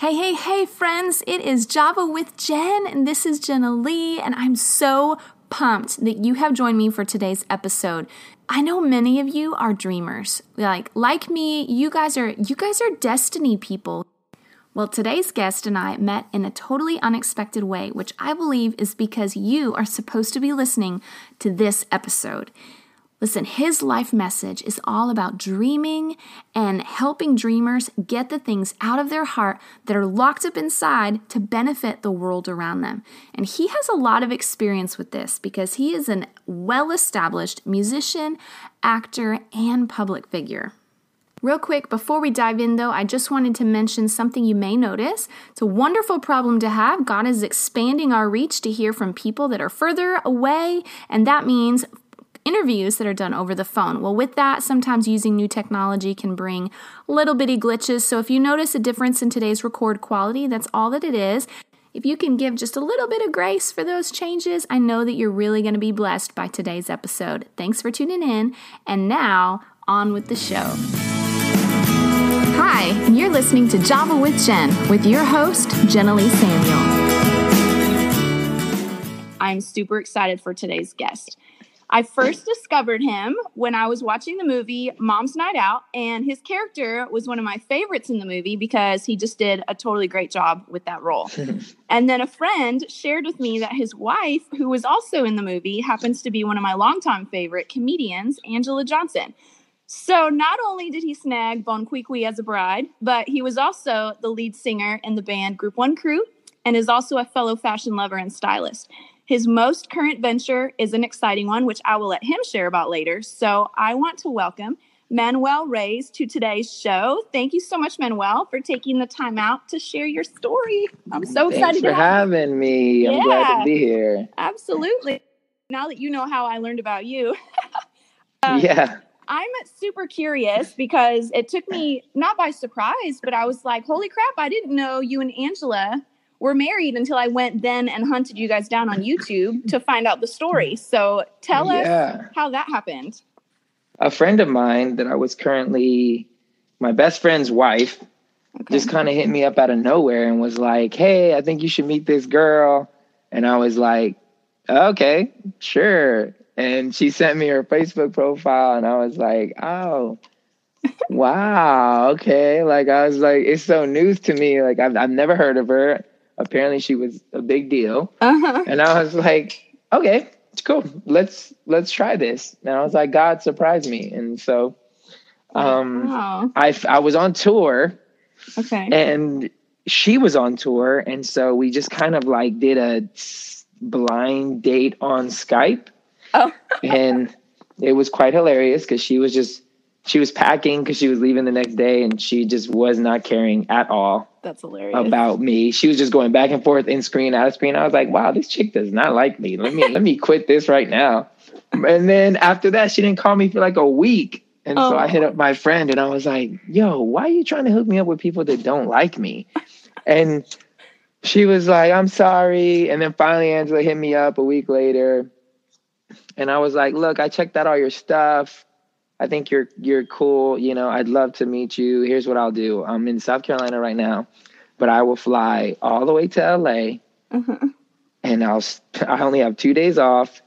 Hey, hey, hey, friends, it is Java with Jen, and this is Jenilee, and I'm so pumped that you have joined me for today's episode. I know many of you are dreamers. Like like me, you guys are you guys are destiny people. Well, today's guest and I met in a totally unexpected way, which I believe is because you are supposed to be listening to this episode. Listen, his life message is all about dreaming and helping dreamers get the things out of their heart that are locked up inside to benefit the world around them. And he has a lot of experience with this because he is a well established musician, actor, and public figure. Real quick, before we dive in though, I just wanted to mention something you may notice. It's a wonderful problem to have. God is expanding our reach to hear from people that are further away, and that means interviews that are done over the phone. Well, with that, sometimes using new technology can bring little bitty glitches. So if you notice a difference in today's record quality, that's all that it is. If you can give just a little bit of grace for those changes, I know that you're really going to be blessed by today's episode. Thanks for tuning in. And now, on with the show. Hi, you're listening to Java with Jen with your host, Jenilee Samuel. I'm super excited for today's guest. I first discovered him when I was watching the movie Mom's Night Out, and his character was one of my favorites in the movie because he just did a totally great job with that role. and then a friend shared with me that his wife, who was also in the movie, happens to be one of my longtime favorite comedians, Anjelah Johnson. So not only did he snag Bon Qui Qui as a bride, but he was also the lead singer in the band Group One Crew and is also a fellow fashion lover and stylist. His most current venture is an exciting one, which I will let him share about later. So I want to welcome Manwell Reyes to today's show. Thank you so much, Manwell, for taking the time out to share your story. I'm so Thanks excited for having me. I'm Yeah. glad to be here. Absolutely. Now that you know how I learned about you, Uh, yeah. I'm super curious because it took me not by surprise, but I was like, holy crap, I didn't know you and Anjelah were married until I went then and hunted you guys down on YouTube to find out the story. So tell us how that happened. A friend of mine that I was currently my best friend's wife Okay. just kind of hit me up out of nowhere and was like, "Hey, I think you should meet this girl." And I was like, "Okay, sure." And she sent me her Facebook profile and I was like, "Oh, wow, okay." Like I was like, it's so news to me. Like I've I've never heard of her. Apparently she was a big deal. uh-huh. And I was like, okay, it's cool. Let's let's try this. And I was like, God surprised me. And so um Wow. I I was on tour Okay. and she was on tour and so we just kind of like did a blind date on Skype Oh. and it was quite hilarious cuz she was just she was packing cuz she was leaving the next day and she just was not caring at all That's hilarious. about me. She was just going back and forth in screen, out of screen. I was like, wow, this chick does not like me. Let me let me quit this right now. And then after that, she didn't call me for like a week. And so I Oh. hit up my friend and I was like, yo, why are you trying to hook me up with people that don't like me? And she was like, I'm sorry. And then finally Anjelah hit me up a week later. And I was like, look, I checked out all your stuff. I think you're you're cool. You know, I'd love to meet you. Here's what I'll do. I'm in South Carolina right now, but I will fly all the way to LA, Uh-huh. and I'll I only have two days off,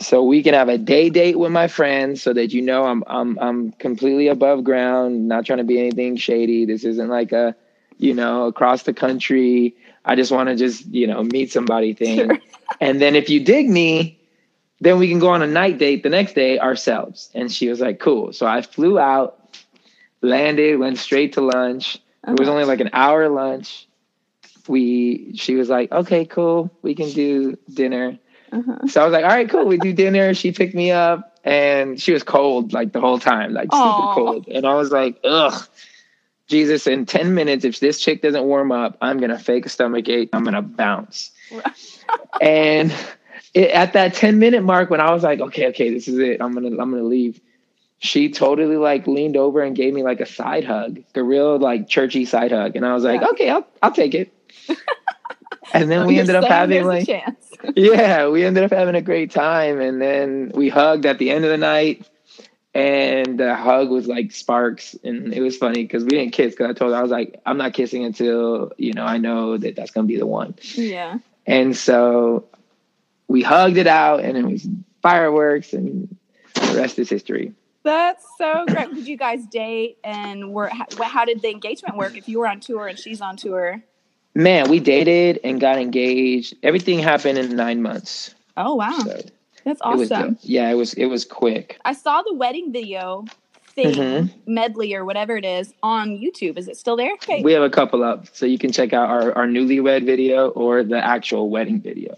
so we can have a day date with my friends, so that you know I'm I'm I'm completely above ground, not trying to be anything shady. This isn't like a, you know, across the country. I just want to just you know meet somebody thing, Sure. and then if you dig me, then we can go on a night date the next day ourselves. And she was like, cool. So I flew out, landed, went straight to lunch. It was Uh-huh. only like an hour lunch. We, she was like, okay, cool. We can do dinner. Uh-huh. So I was like, all right, cool. We do dinner. She picked me up and she was cold like the whole time, like super cold. And I was like, ugh, Jesus, in 10 minutes, if this chick doesn't warm up, I'm going to fake a stomach ache. I'm going to bounce. and it, at that 10 minute mark, when I was like, okay, okay, this is it. I'm to, I'm to leave. She totally like leaned over and gave me like a side hug, a real like churchy side hug. And I was like, Yeah. okay, I'll, I'll take it. and then we You're ended up having like, yeah, we ended up having a great time, and then we hugged at the end of the night, and the hug was like sparks and it was funny because we didn't kiss because i told her i was like i'm not kissing until you know i know that that's going to be the one Yeah. and so we hugged it out and it was fireworks and the rest is history That's so great. Did you guys date and were how, how did the engagement work if you were on tour and she's on tour? man we dated and got engaged everything happened in nine months Oh wow. so That's it awesome. yeah it was it was quick I saw the wedding video thing Mhm. medley or whatever it is on YouTube. Is it still there? Okay. we have a couple up so you can check out our, our newlywed video or the actual wedding video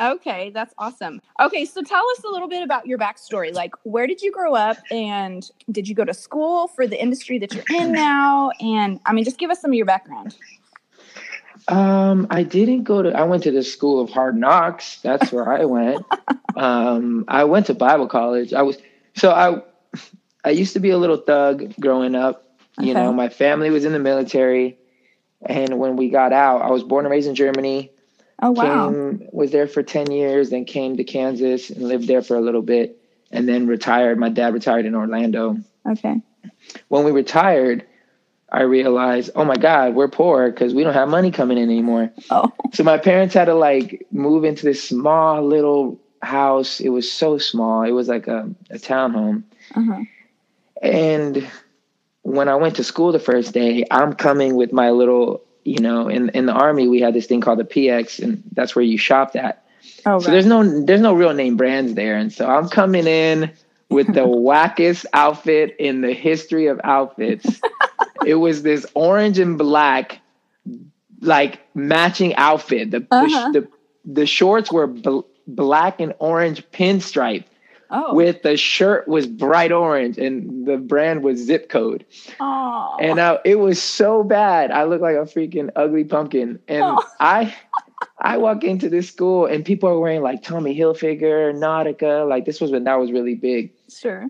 Okay, that's awesome. Okay, so tell us a little bit about your backstory. Like, where did you grow up, and did you go to school for the industry that you're in now? And I mean, just give us some of your background. Um, I didn't go to. I went to the school of hard knocks. That's where I went. um, I went to Bible college. I was so I. I used to be a little thug growing up. You Okay. know, my family was in the military, and when we got out, I was born and raised in Germany. Oh wow. Came, was there for ten years, then came to Kansas and lived there for a little bit, and then retired. My dad retired in Orlando. Okay. When we retired, I realized, oh my God, we're poor because we don't have money coming in anymore. Oh. So my parents had to like move into this small little house. It was so small. It was like a, a townhome. Uh-huh. And when I went to school the first day, I'm coming with my little, you know, in, in the army we had this thing called the PX and that's where you shopped at. Oh, So right. there's no there's no real name brands there. And so I'm coming in with the wackest outfit in the history of outfits. it was this orange and black like matching outfit. The Uh-huh. the, the the shorts were bl- black and orange pinstripe oh. with the shirt was bright orange and the brand was zip code. oh. And I, it was so bad. I looked like a freaking ugly pumpkin. And Oh. I I walk into this school and people are wearing like Tommy Hilfiger, Nautica. Like this was when that was really big. sure.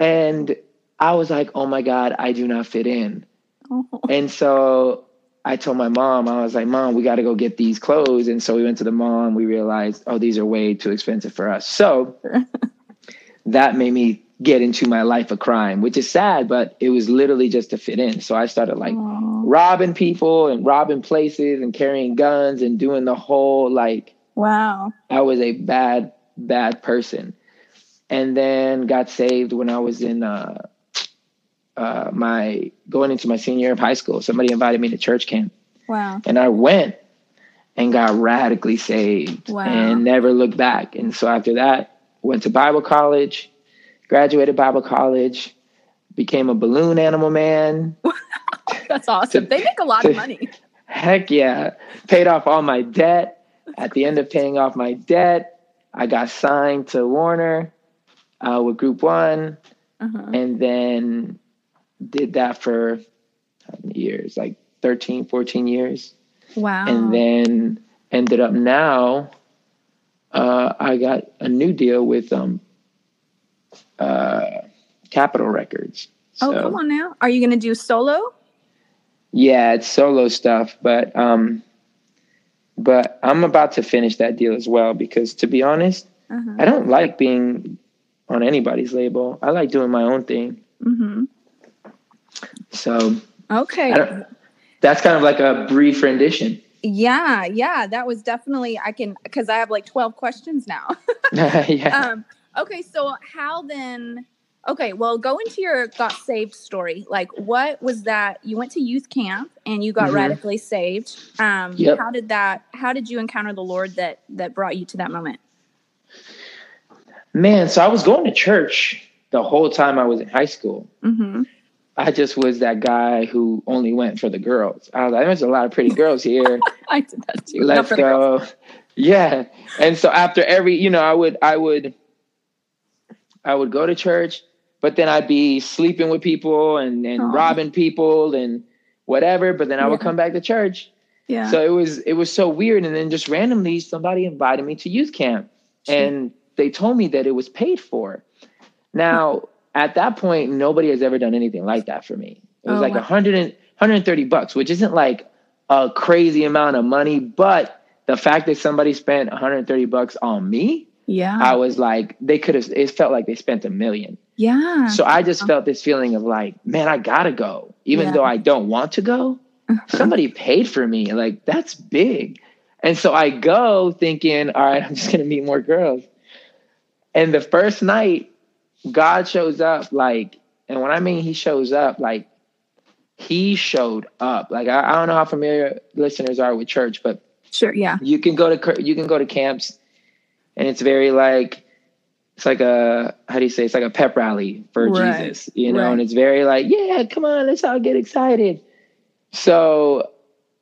And I was like, oh my God, I do not fit in. Oh. And so I told my mom, I was like, Mom, we got to go get these clothes. And so we went to the mall and we realized, oh, these are way too expensive for us. So that made me get into my life of crime, which is sad, but it was literally just to fit in. So I started like Oh. robbing people and robbing places and carrying guns and doing the whole like Wow. I was a bad, bad person. And then got saved when I was in uh, uh, my going into my senior year of high school. Somebody invited me to church camp, Wow. and I went and got radically saved Wow. and never looked back. And so after that, went to Bible college, graduated Bible college, became a balloon animal man. That's awesome. They make a lot of money. Heck yeah. Paid off all my debt. At the end of paying off my debt, I got signed to Warner uh, with Group One Uh-huh. and then did that for years? Like 13, 14 years. Wow. And then ended up now, uh, I got a new deal with um, uh, Capitol Records. oh, come on now. Are you going to do solo? Yeah, it's solo stuff, but um but I'm about to finish that deal as well because to be honest, Uh-huh. I don't like being on anybody's label. I like doing my own thing. Mm-hmm. So Okay. That's kind of like a brief rendition. Yeah, yeah, that was definitely I can because I have like twelve questions now. yeah. um, okay, so how then? Okay, well, go into your got saved story. Like, what was that? You went to youth camp and you got Mhm. radically saved. Um, Yep. How did that? How did you encounter the Lord that that brought you to that moment? Man, so I was going to church the whole time I was in high school. Mm-hmm. I just was that guy who only went for the girls. I was like, there's a lot of pretty girls here. I did that too. Let's girls. go yeah and so after every you know i would i would i would go to church but then i'd be sleeping with people and and robbing people and whatever but then i would Yeah. come back to church Yeah. so it was it was so weird and then just randomly somebody invited me to youth camp and they told me that it was paid for now at that point nobody has ever done anything like that for me it was Oh, like wow. 100 and, 130 bucks which isn't like a crazy amount of money but the fact that somebody spent 130 bucks on me yeah. i was like they could have it felt like they spent a million Yeah. So I just felt this feeling of like, man, I gotta go, even Yeah. though I don't want to go. Somebody paid for me. Like that's big. And so I go thinking, all right, I'm just gonna meet more girls. And the first night, God shows up like, and when I mean he shows up, like he showed up. Like I, I don't know how familiar listeners are with church, but Sure. Yeah. you can go to you can go to camps and it's very like it's like a how do you say it's like a pep rally for Right. jesus you know Right. and it's very like yeah come on let's all get excited so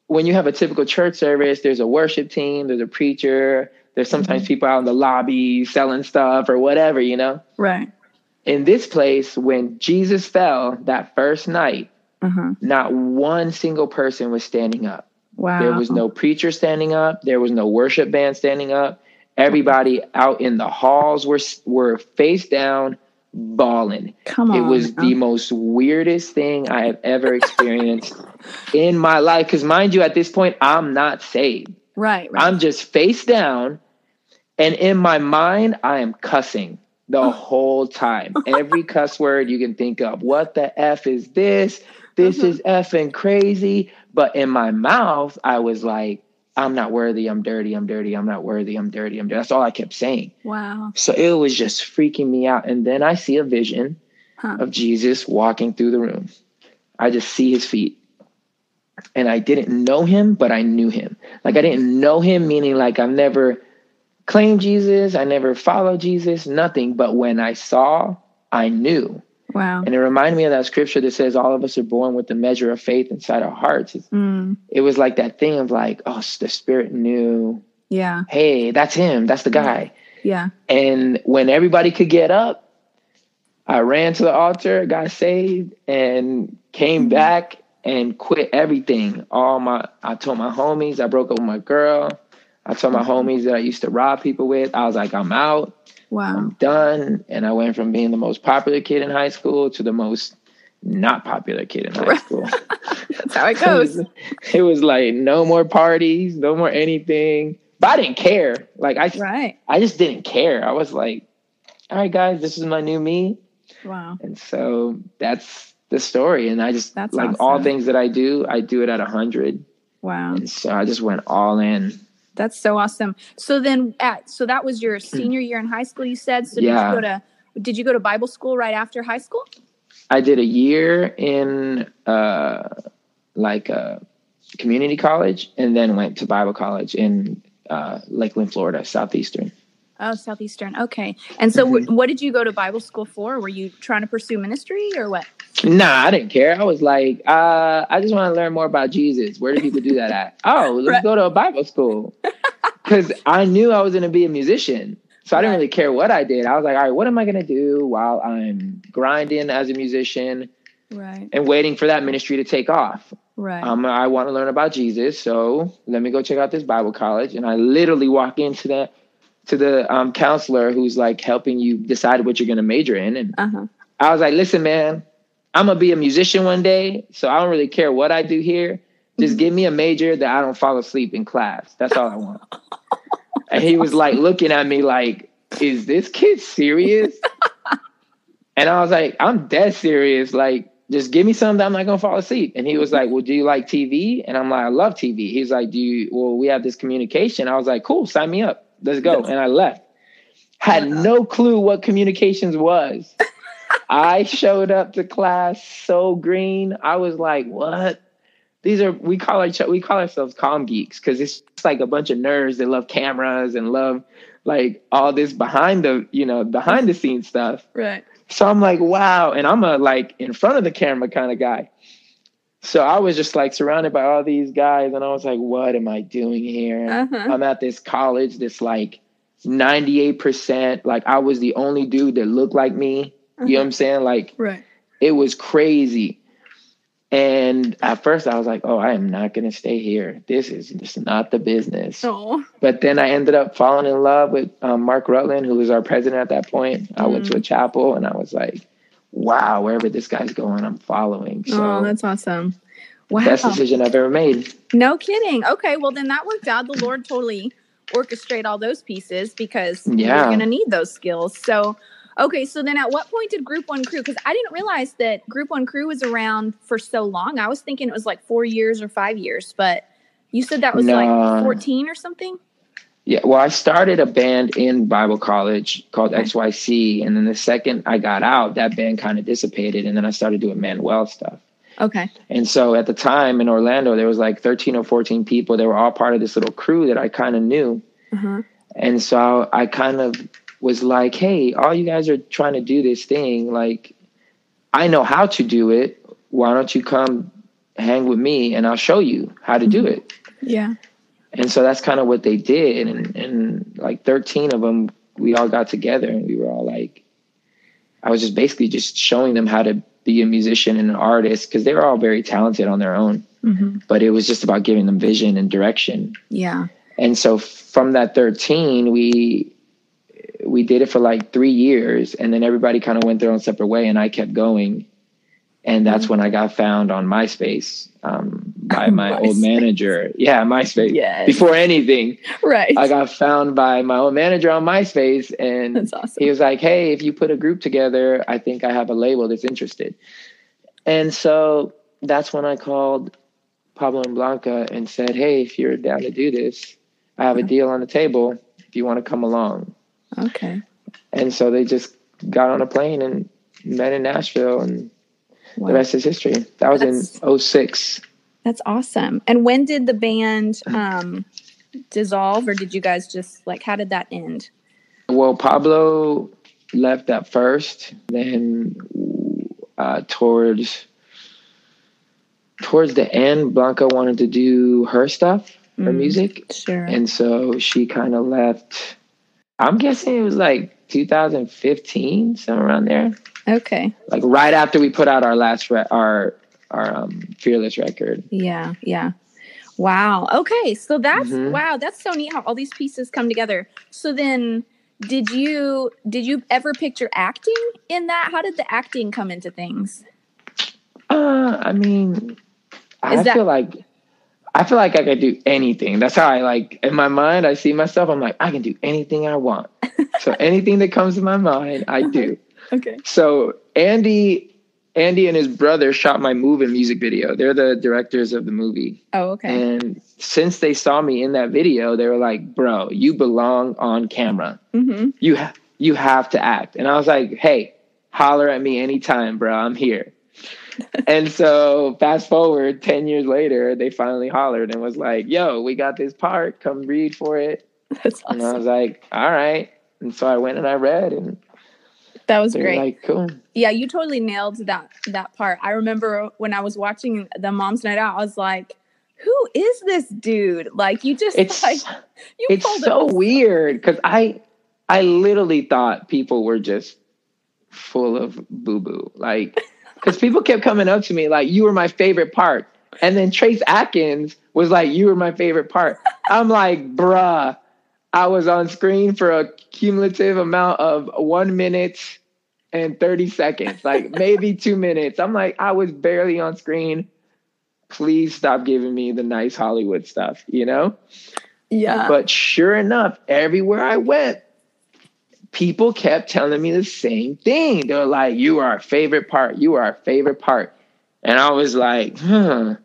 when you have a typical church service there's a worship team there's a preacher there's sometimes mm-hmm. people out in the lobby selling stuff or whatever you know Right. In this place when jesus fell that first night Uh huh. not one single person was standing up Wow. there was no preacher standing up. There was no worship band standing up. Everybody out in the halls were were face down, bawling. Come on. It was the most weirdest thing I have ever experienced in my life. Because mind you, at this point, I'm not saved. right. Right. I'm just face down, and in my mind, I am cussing the whole time. Every cuss word you can think of. What the f is this? This Mhm. is effing crazy. But in my mouth, I was like, I'm not worthy. I'm dirty. I'm dirty. I'm not worthy. I'm dirty. I'm dirty. That's all I kept saying. wow. So it was just freaking me out. And then I see a vision Huh. of Jesus walking through the room. I just see his feet. And I didn't know him, but I knew him. Like I didn't know him, meaning like I've never claimed Jesus, I never followed Jesus, nothing. But when I saw, I knew. Wow. And it reminded me of that scripture that says all of us are born with the measure of faith inside our hearts. Mm. It was like that thing of like, oh, the spirit knew, Yeah. hey, that's him, that's the guy. Yeah. And when everybody could get up, I ran to the altar, got saved, and came Mhm. back and quit everything. All my I told my homies, I broke up with my girl. I told my Mhm. homies that I used to rob people with. I was like, I'm out, Wow. I'm done. And I went from being the most popular kid in high school to the most not popular kid in high school. That's how it it, goes. was, it was like no more parties, no more anything. But I didn't care. Like I Right. I just didn't care. I was like, all right, guys, this is my new me. Wow. And so that's the story. And I just, That's like all things that I do, I do it at a 100. Wow. And so I just went all in. That's so awesome. So then at so that was your senior year in high school you said. So Yeah. did you go to did you go to Bible school right after high school? I did a year in uh, like uh, community college and then went to Bible college in uh, Lakeland, Florida, Southeastern. Oh, Southeastern. Okay. And so Mhm. what did you go to Bible school for? Were you trying to pursue ministry or what? Nah, I didn't care. I was like, uh, I just want to learn more about Jesus. Where do people do that at? Oh, let's Right. go to a Bible school. Because I knew I was going to be a musician. So I didn't really care what I did. I was like, all right, what am I going to do while I'm grinding as a musician Right. and waiting for that ministry to take off? Right. Um, I want to learn about Jesus. So let me go check out this Bible college. And I literally walk into the to the um, counselor who's like helping you decide what you're going to major in. And uh-huh. I was like, listen, man, I'm gonna be a musician one day, so I don't really care what I do here. Just give me a major that I don't fall asleep in class. That's all I want. and he was like looking at me like, is this kid serious? and I was like, I'm dead serious. Like, just give me something that I'm not gonna fall asleep. And he was like, Well, do you like TV? And I'm like, I love TV. He's like, Do you well, we have this communication. I was like, Cool, sign me up. Let's go. And I left. Had uh-huh. no clue what communications was. I showed up to class so green. I was like, "What? These are we call our we call ourselves calm geeks because it's just like a bunch of nerds that love cameras and love like all this behind the you know behind the scenes stuff." Right. So I'm like, "Wow!" And I'm a like in front of the camera kind of guy. So I was just like surrounded by all these guys, and I was like, "What am I doing here?" Uh-huh. I'm at this college that's like 98%. Like I was the only dude that looked like me. You know what I'm saying? Like Right. it was crazy. And at first I was like, oh, I am not going to stay here. This is just not the business. Oh. But then I ended up falling in love with um, Mark Rutland, who was our president at that point. I went to a chapel and I was like, wow, wherever this guy's going, I'm following. Oh, so oh, that's awesome. Wow. best decision I've ever made. No kidding. Okay, well then that worked out. The Lord totally orchestrate all those pieces because Yeah. you're going to need those skills. So, Okay, so then at what point did Group One Crew? Because I didn't realize that Group One Crew was around for so long. I was thinking it was like four years or five years, but you said that was No. like 14 or something? Yeah, well, I started a band in Bible college called XYC, and then the second I got out, that band kind of dissipated, and then I started doing Manwell stuff. Okay. And so at the time in Orlando, there was like 13 or 14 people. They were all part of this little crew that I kind of knew. Uh-huh. And so I kind of was like, hey, all you guys are trying to do this thing. Like, I know how to do it. Why don't you come hang with me and I'll show you how to do it? Yeah. And so that's kind of what they did. And, and like 13 of them, we all got together and we were all like, I was just basically just showing them how to be a musician and an artist because they were all very talented on their own. hmm But it was just about giving them vision and direction. Yeah. And so from that 13, we we did it for like three years, and then everybody kind of went their own separate way, and I kept going. And that's when I got found on MySpace um, by my old manager. Yeah, MySpace. Yes. Before anything, Right. I got found by my old manager on MySpace, and That's awesome. he was like, "Hey, if you put a group together, I think I have a label that's interested." And so that's when I called Pablo and Blanca and said, "Hey, if you're down to do this, I have a deal on the table. If you want to come along." Okay. And so they just got on a plane and met in Nashville, and Wow. the rest is history. That was That's- in 06. That's awesome. And when did the band um, dissolve, or did you guys just like? How did that end? Well, Pablo left at first, then uh, towards towards the end, Blanca wanted to do her stuff, her Mm. music, Sure. and so she kind of left. I'm guessing it was like 2015, somewhere around there, okay. like right after we put out our last re- our our um, fearless record. Yeah. Yeah. Wow. Okay. So that's Mhm. wow. That's so neat how all these pieces come together. So then, did you did you ever picture acting in that? How did the acting come into things? Uh, I mean, I that- feel like I feel like I could do anything. That's how I like in my mind. I see myself. I'm like, I can do anything I want. so anything that comes to my mind, I do. Okay. So Andy, Andy and his brother shot my move and music video. They're the directors of the movie. Oh, okay. And since they saw me in that video, they were like, "Bro, you belong on camera. mm-hmm. You ha- you have to act." And I was like, "Hey, holler at me anytime, bro. I'm here." and so fast forward 10 years later, they finally hollered and was like, "Yo, we got this part. Come read for it." That's awesome. And I was like, "All right." And so I went and I read, and That was they were great. like, "Cool." Mm. Yeah, you totally nailed that that part. I remember when I was watching the Mom's Night Out, I was like, "Who is this dude?" Like you just It's like you it's pulled so it. weird because I I literally thought people were just full of boo boo. Like because people kept coming up to me like you were my favorite part. And then Trace Adkins was like, You were my favorite part. I'm like, bruh, I was on screen for a cumulative amount of one minute and 30 seconds, like maybe two minutes. I'm like, I was barely on screen. Please stop giving me the nice Hollywood stuff, you know? Yeah. But sure enough, everywhere I went, people kept telling me the same thing. They were like, You are our favorite part. You are our favorite part. And I was like, huh,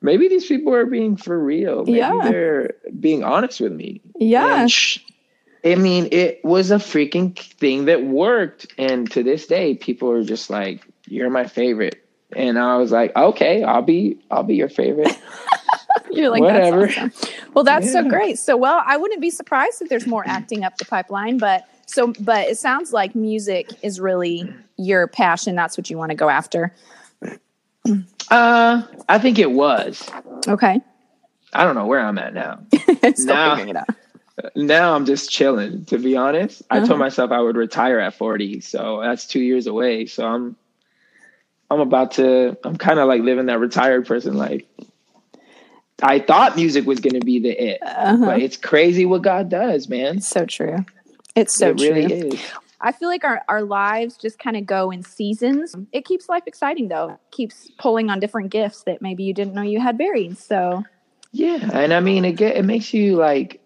maybe these people are being for real. Maybe Yeah. they're being honest with me. yeah. Sh- I mean, it was a freaking thing that worked. And to this day, people are just like, You're my favorite. And I was like, okay, I'll be I'll be your favorite. You're like Whatever. That's awesome. Well, that's so great. So, well, I wouldn't be surprised if there's more acting up the pipeline, but so but it sounds like music is really your passion. That's what you want to go after. Uh I think it was. Okay. I don't know where I'm at now. Still Nah. figuring it out. Now I'm just chilling. To be honest, I Uh-huh. told myself I would retire at 40, so that's two years away. So I'm, I'm about to. I'm kind of like living that retired person life. I thought music was going to be the it, Uh-huh. but it's crazy what God does, man. It's so true. It's so it true. really is. I feel like our, our lives just kind of go in seasons. It keeps life exciting though. It keeps pulling on different gifts that maybe you didn't know you had buried. So Yeah, and I mean, it get, it makes you like,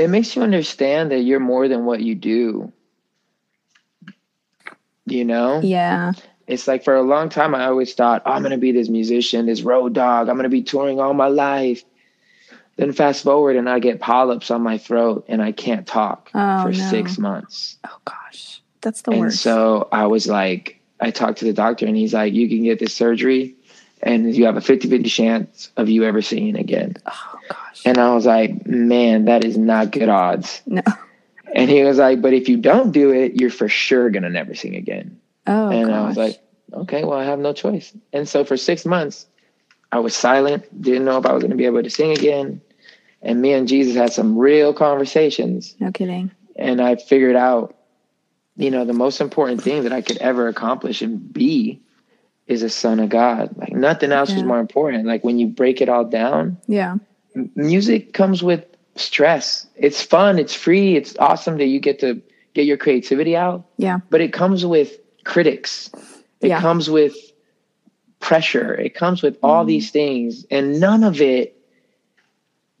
it makes you understand that you're more than what you do. you know? Yeah. It's like for a long time, I always thought, oh, I'm going to be this musician, this road dog. I'm going to be touring all my life. Then fast forward, and I get polyps on my throat, and I can't talk Oh, for no. six months. Oh gosh. That's the and worst. And so I was like, I talked to the doctor, and he's like, you can get this surgery, and you have a 50 50 chance of you ever singing again. oh gosh. And I was like, man, that is not good odds. no. And he was like, but if you don't do it, you're for sure going to never sing again. Oh and gosh. I was like, okay, well, I have no choice. And so for six months, I was silent, didn't know if I was going to be able to sing again. And me and Jesus had some real conversations. no kidding. And I figured out, you know, the most important thing that I could ever accomplish and be is a son of God. Like nothing else Yeah. more important. Like when you break it all down, Yeah. music comes with stress. It's fun, it's free, it's awesome that you get to get your creativity out Yeah. but it comes with critics it Yeah. comes with pressure it comes with all Mhm. these things and none of it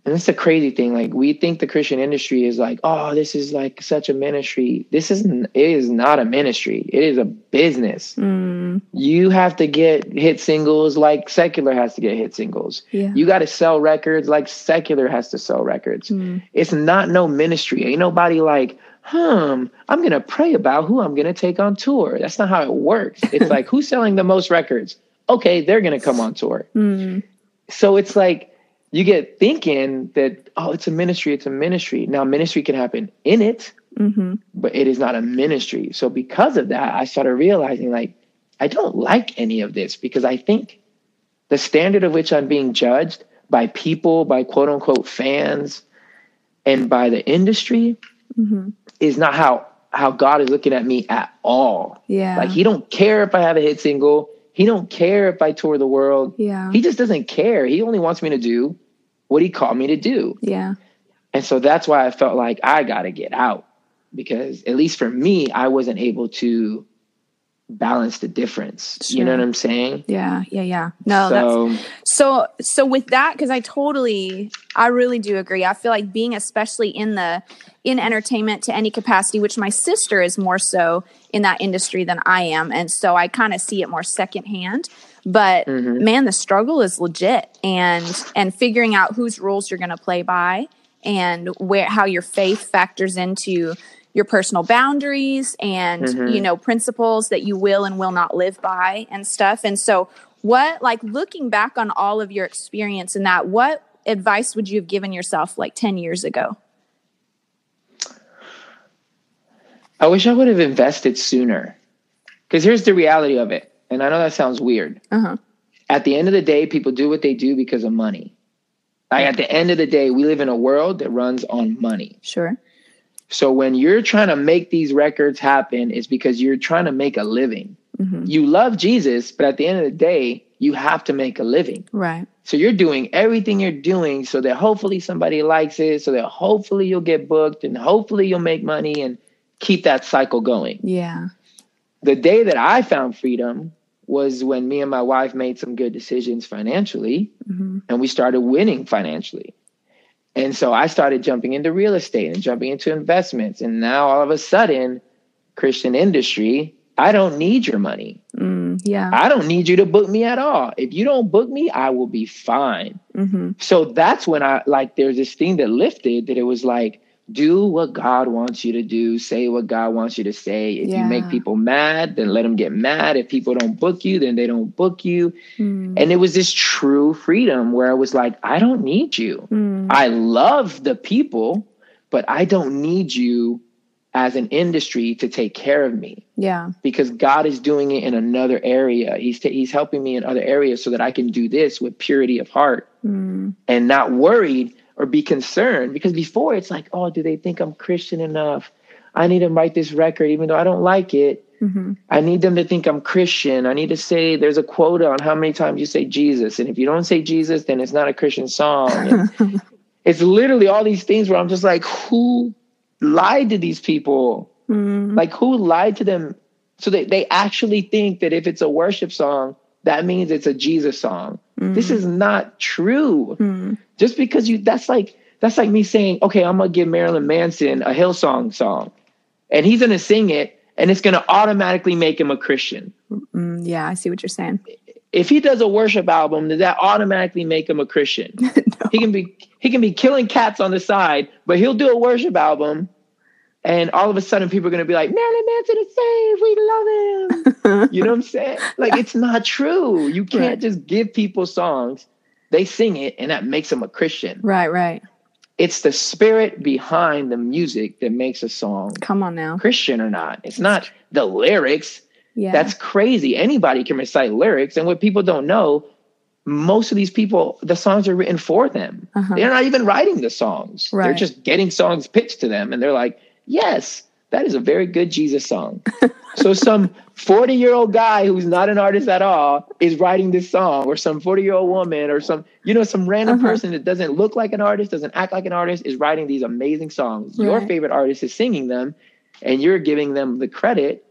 and it's a crazy thing like we think the christian industry is like oh this is like such a ministry this isn't it is not a ministry it is a business Mm, you have to get hit singles like secular has to get hit singles yeah. you got to sell records like secular has to sell records Mm, it's not no ministry. Ain't nobody like, hmm, I'm gonna pray about who I'm gonna take on tour. That's not how it works. It's like who's selling the most records? Okay, they're gonna come on tour. mm, So it's like you get thinking that, oh, it's a ministry, it's a ministry. Now ministry can happen in it, hmm but it is not a ministry. So because of that, I started realizing like I don't like any of this because I think the standard of which I'm being judged by people, by quote unquote fans, and by the industry hmm is not how how God is looking at me at all. Yeah. Like he don't care if I have a hit single. He don't care if I tour the world. yeah. He just doesn't care. He only wants me to do what he called me to do. yeah. And so that's why I felt like I got to get out because at least for me, I wasn't able to balance the difference. You know what I'm saying? Yeah. Yeah. Yeah. No, that's so, So so with that because I totally I really do agree. I feel like being especially in the in entertainment to any capacity which my sister is more so in that industry than I am and so I kind of see it more secondhand. But Mhm. man the struggle is legit and and figuring out whose rules you're going to play by and where how your faith factors into your personal boundaries and Mhm. you know principles that you will and will not live by and stuff and so what like looking back on all of your experience in that what advice would you have given yourself like 10 years ago I wish I would have invested sooner. Because here's the reality of it. And I know that sounds weird. uh-huh At the end of the day, people do what they do because of money. Like at the end of the day, we live in a world that runs on money. sure So when you're trying to make these records happen, it's because you're trying to make a living. hmm You love Jesus, but at the end of the day, you have to make a living. right So you're doing everything you're doing so that hopefully somebody likes it, so that hopefully you'll get booked and hopefully you'll make money and keep that cycle going. yeah The day that I found freedom was when me and my wife made some good decisions financially hmm and we started winning financially. And so I started jumping into real estate and jumping into investments. And now all of a sudden, Christian industry, I don't need your money. mm, yeah I don't need you to book me at all. If you don't book me, I will be fine. hmm So that's when I like there's this thing that lifted that it was like, do what God wants you to do, say what God wants you to say. If you make people mad, then let them get mad. If people don't book you, then they don't book you. mm, And it was this true freedom where I was like, I don't need you. mm, I love the people, but I don't need you as an industry to take care of me yeah because God is doing it in another area. He's ta- he's helping me in other areas so that I can do this with purity of heart mm, and not worried or be concerned because before it's like, oh, do they think I'm Christian enough? I need to write this record even though I don't like it. hmm I need them to think I'm Christian. I need to say there's a quota on how many times you say Jesus. And if you don't say Jesus, then it's not a Christian song. It's literally all these things where I'm just like, who lied to these people? mm, Like, who lied to them? So they, they actually think that if it's a worship song, that means it's a Jesus song. This is not true. mm, Just because you, that's like, that's like me saying, okay, I'm gonna give Marilyn Manson a Hillsong song, and he's gonna sing it, and it's going to automatically make him a Christian. Mm, yeah, I see what you're saying. If he does a worship album, does that automatically make him a Christian? no. He can be he can be killing cats on the side, but he'll do a worship album, and all of a sudden people are going to be like, "Marilyn Manson is saved. We love him." you know what I'm saying? Like it's not true. You can't Right. just give people songs, they sing it, and that makes them a Christian. Right, right. It's the spirit behind the music that makes a song Come on now. Christian or not. It's not the lyrics. Yeah. That's crazy. Anybody can recite lyrics. And what people don't know, most of these people, the songs are written for them. Uh-huh. They're not even writing the songs. Right. They're just getting songs pitched to them. And they're like, yes, that is a very good Jesus song. so some 40 year old guy who's not an artist at all is writing this song, or some 40 year old woman, or some, you know, some random Uh-huh. person that doesn't look like an artist, doesn't act like an artist, is writing these amazing songs. Your favorite artist is singing them, and you're giving them the credit.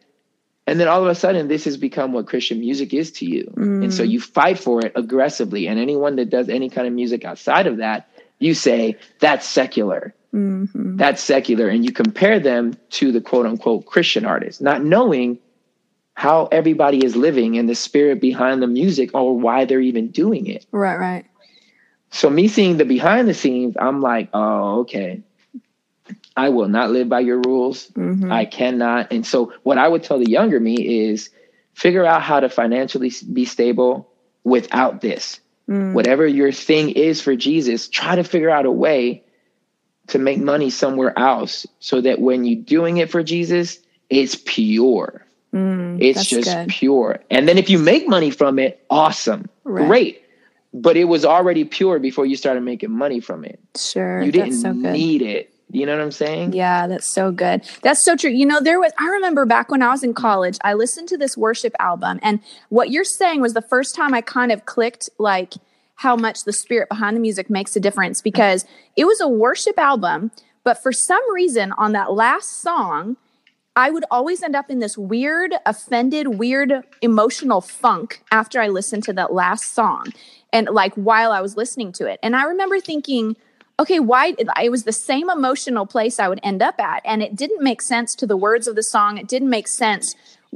And then all of a sudden, this has become what Christian music is to you. And so Mm. you fight for it aggressively. And anyone that does any kind of music outside of that, you say, that's secular. Mhm. That's secular. And you compare them to the quote unquote Christian artists, not knowing how everybody is living and the spirit behind the music or why they're even doing it. Right, right. So me seeing the behind the scenes, I'm like, oh, okay. I will not live by your rules. Mhm. I cannot. And so what I would tell the younger me is figure out how to financially be stable without this. Mm. Whatever your thing is for Jesus, try to figure out a way to make money somewhere else so that when you're doing it for Jesus, it's pure. Mm, It's just good. pure. And then if you make money from it, awesome. Right. Great. But it was already pure before you started making money from it. Sure. You didn't so good. need it. You know what I'm saying? Yeah, that's so good. That's so true. You know, there was, I remember back when I was in college, I listened to this worship album, and what you're saying was the first time I kind of clicked like how much the spirit behind the music makes a difference because it was a worship album, but for some reason on that last song, I would always end up in this weird, offended, weird emotional funk after I listened to that last song and like while I was listening to it. And I remember thinking, okay, why? It was the same emotional place I would end up at. And it didn't make sense to the words of the song. It didn't make sense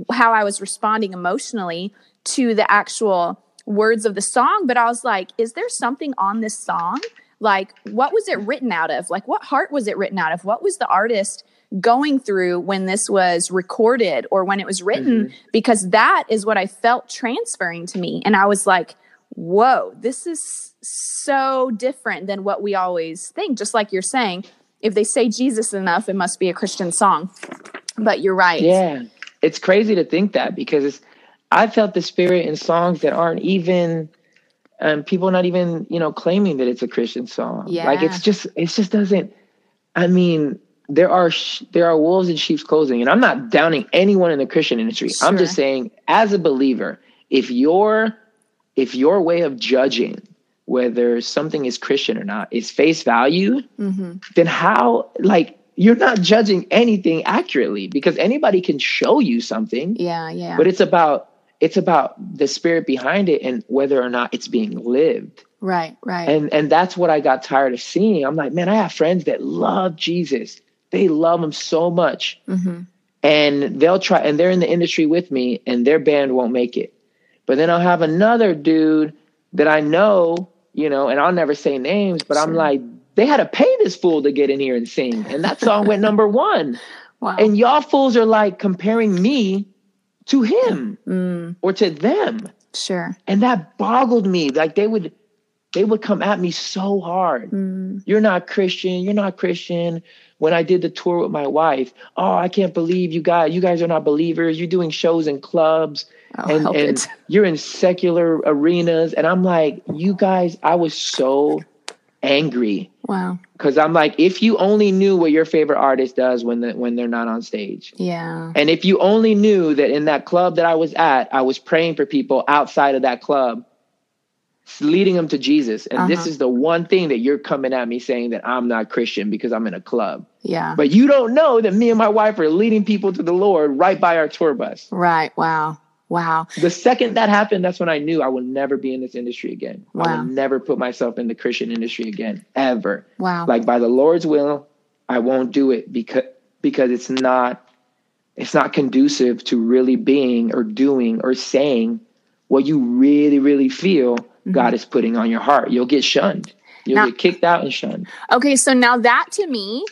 how I was responding emotionally to the actual words of the song. But I was like, is there something on this song? Like, what was it written out of? Like, what heart was it written out of? What was the artist going through when this was recorded or when it was written? Mm-hmm. Because that is what I felt transferring to me. And I was like, whoa, this is so different than what we always think. Just like you're saying, if they say Jesus enough, it must be a Christian song. But you're right. Yeah. It's crazy to think that because it's, I felt the spirit in songs that aren't even um, people not even, you know, claiming that it's a Christian song. Yeah. Like it's just it just doesn't I mean, there are sh- there are wolves in sheep's clothing and I'm not downing anyone in the Christian industry. I'm just saying as a believer, if your if your way of judging whether something is Christian or not is face value, hmm then how like you're not judging anything accurately because anybody can show you something Yeah, yeah. but it's about it's about the spirit behind it and whether or not it's being lived. Right, right. and and that's what i got tired of seeing. I'm like man i have friends that love jesus. They love him so much. Hmm and they'll try and they're in the industry with me and their band won't make it. But then i'll have another dude that i know you know and i'll never say names but i'm like they had to pay this fool to get in here and sing. And that song went number one. Wow. and y'all fools are like comparing me to him mm, or to them. Sure. and that boggled me. Like they would they would come at me so hard. Mm, you're not christian. You're not christian. When i did the tour with my wife oh i can't believe you guys you guys are not believers. You're doing shows in clubs oh, and, and it. you're in secular arenas. And i'm like you guys i was so angry Wow. because i'm like if you only knew what your favorite artist does when the, when they're not on stage Yeah. and if you only knew that in that club that I was at, I was praying for people outside of that club, leading them to Jesus. And this Uh-huh. is the one thing that you're coming at me saying that I'm not Christian because I'm in a club. Yeah. But you don't know that me and my wife are leading people to the Lord right by our tour bus. Right. Wow. Wow. The second that happened, that's when I knew I would never be in this industry again. Wow. I will never put myself in the Christian industry again, ever. Wow. Like by the Lord's will, I won't do it because because it's not it's not conducive to really being or doing or saying what you really, really feel mm-hmm. God is putting on your heart. You'll get shunned. You'll now, get kicked out and shunned. Okay, so now that to me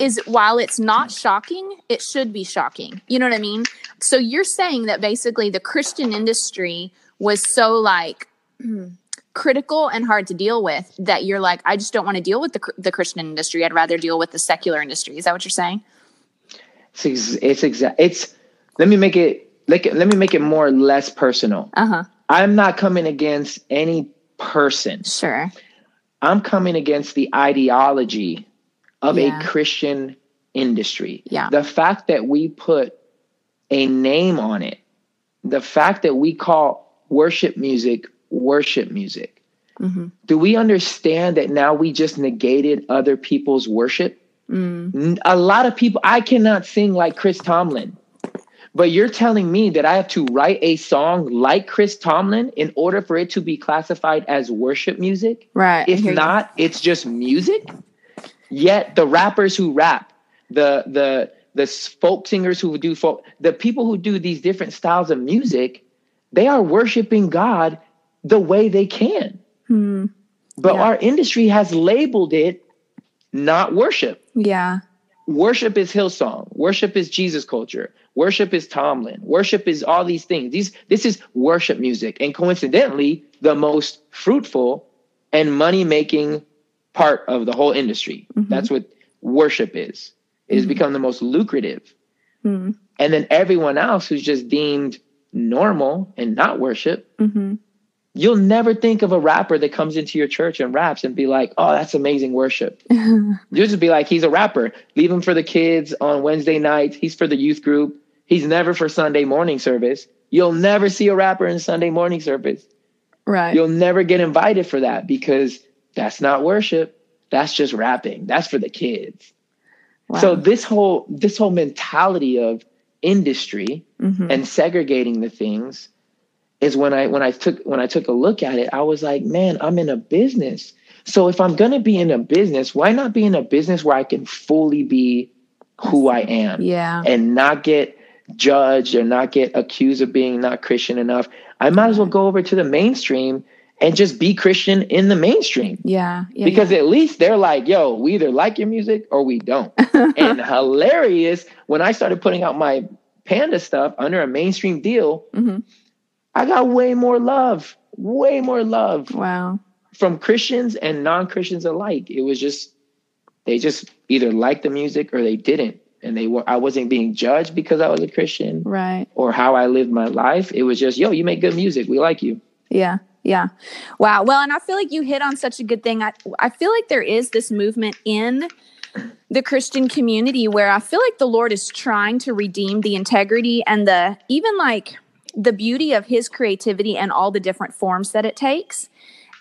is while it's not shocking, it should be shocking. You know what I mean? So you're saying that basically the Christian industry was so like critical and hard to deal with that you're like, I just don't want to deal with the, the Christian industry. I'd rather deal with the secular industry. Is that what you're saying? It's ex- it's exact. It's let me make it like let me make it more or less personal. Uh huh. I'm not coming against any person. Sure. I'm coming against the ideology of yeah. a Christian industry. Yeah. The fact that we put a name on it, the fact that we call worship music worship music. Mm-hmm. Do we understand that now we just negated other people's worship? Mm. A lot of people, I cannot sing like Chris Tomlin. But you're telling me that I have to write a song like Chris Tomlin in order for it to be classified as worship music? Right. If not, you. it's just music. Yet the rappers who rap, the the the folk singers who do folk, the people who do these different styles of music, they are worshiping God the way they can. Hmm. But yeah. our industry has labeled it not worship. Yeah. Worship is Hillsong. Worship is Jesus culture. Worship is Tomlin. Worship is all these things. These this is worship music. And coincidentally, the most fruitful and money-making part of the whole industry. Mm-hmm. That's what worship is. It has mm-hmm. become the most lucrative. Mm-hmm. And then everyone else who's just deemed normal and not worship, mm-hmm. you'll never think of a rapper that comes into your church and raps and be like, oh, that's amazing worship. You'll just be like, he's a rapper. Leave him for the kids on Wednesday nights. He's for the youth group. He's never for Sunday morning service. You'll never see a rapper in Sunday morning service. Right. You'll never get invited for that because that's not worship. That's just rapping. That's for the kids. Wow. So this whole this whole mentality of industry mm-hmm. and segregating the things is when I when I took when I took a look at it, I was like, man, I'm in a business. So if I'm gonna be in a business, why not be in a business where I can fully be who I am? Yeah. And not get judged or not get accused of being not Christian enough. I might as well go over to the mainstream and just be Christian in the mainstream. Yeah. yeah because yeah. at least they're like, yo, we either like your music or we don't. and hilarious when I started putting out my panda stuff under a mainstream deal, mm-hmm. I got way more love, way more love. Wow. From Christians and non Christians alike. It was just, they just either liked the music or they didn't. And they were, I wasn't being judged because I was a Christian. Right. Or how I lived my life. It was just, yo, you make good music. We like you. Yeah. Yeah. Wow. Well, and I feel like you hit on such a good thing. I, I feel like there is this movement in the Christian community where I feel like the Lord is trying to redeem the integrity and the even like the beauty of his creativity and all the different forms that it takes.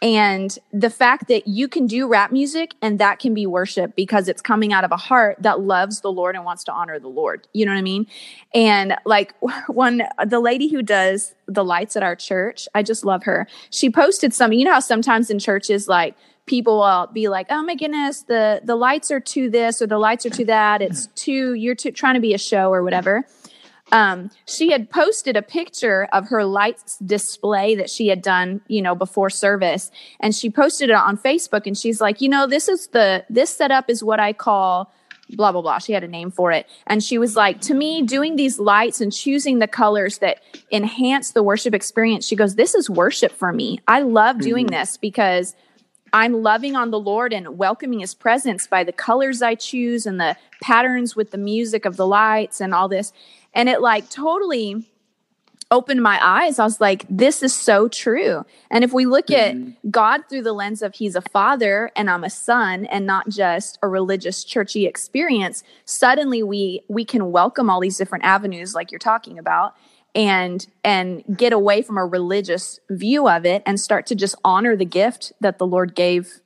And the fact that you can do rap music and that can be worship because it's coming out of a heart that loves the Lord and wants to honor the Lord. You know what I mean? And like one, the lady who does the lights at our church, I just love her. She posted something. You know how sometimes in churches, like, people will be like, "Oh my goodness, the the lights are to this or the lights are to that. It's too you're too, trying to be a show or whatever." Um, she had posted a picture of her lights display that she had done, you know, before service. And she posted it on Facebook and she's like, you know, this is the, this setup is what I call blah, blah, blah. She had a name for it. And she was like, to me, doing these lights and choosing the colors that enhance the worship experience, she goes, this is worship for me. I love doing mm-hmm. this because I'm loving on the Lord and welcoming his presence by the colors I choose and the patterns with the music of the lights and all this. And it like totally opened my eyes. I was like, this is so true. And if we look mm-hmm. at God through the lens of He's a father and I'm a son and not just a religious churchy experience, suddenly we we can welcome all these different avenues like you're talking about and and get away from a religious view of it and start to just honor the gift that the Lord gave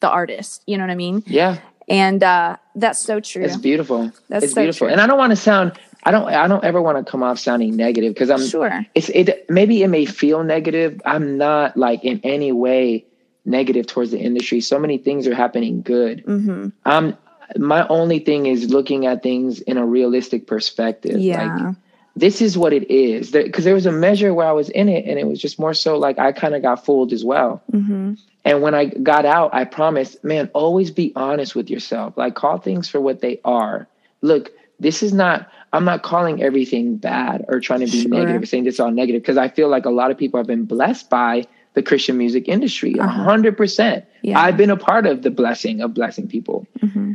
the artist. You know what I mean? Yeah. And uh, that's so true. It's beautiful. That's it's so beautiful. True. And I don't want to sound I don't I don't ever want to come off sounding negative because I'm sure it's it maybe it may feel negative. I'm not like in any way negative towards the industry. So many things are happening good. Mm-hmm. Um my only thing is looking at things in a realistic perspective. Yeah. Like this is what it is. Because there was a measure where I was in it, and it was just more so like I kind of got fooled as well. hmm And when I got out, I promised, man, always be honest with yourself. Like call things for what they are. Look, this is not. I'm not calling everything bad or trying to be Sure. negative or saying it's all negative because I feel like a lot of people have been blessed by the Christian music industry. A Uh-huh. 100%. Yeah. I've been a part of the blessing of blessing people. hmm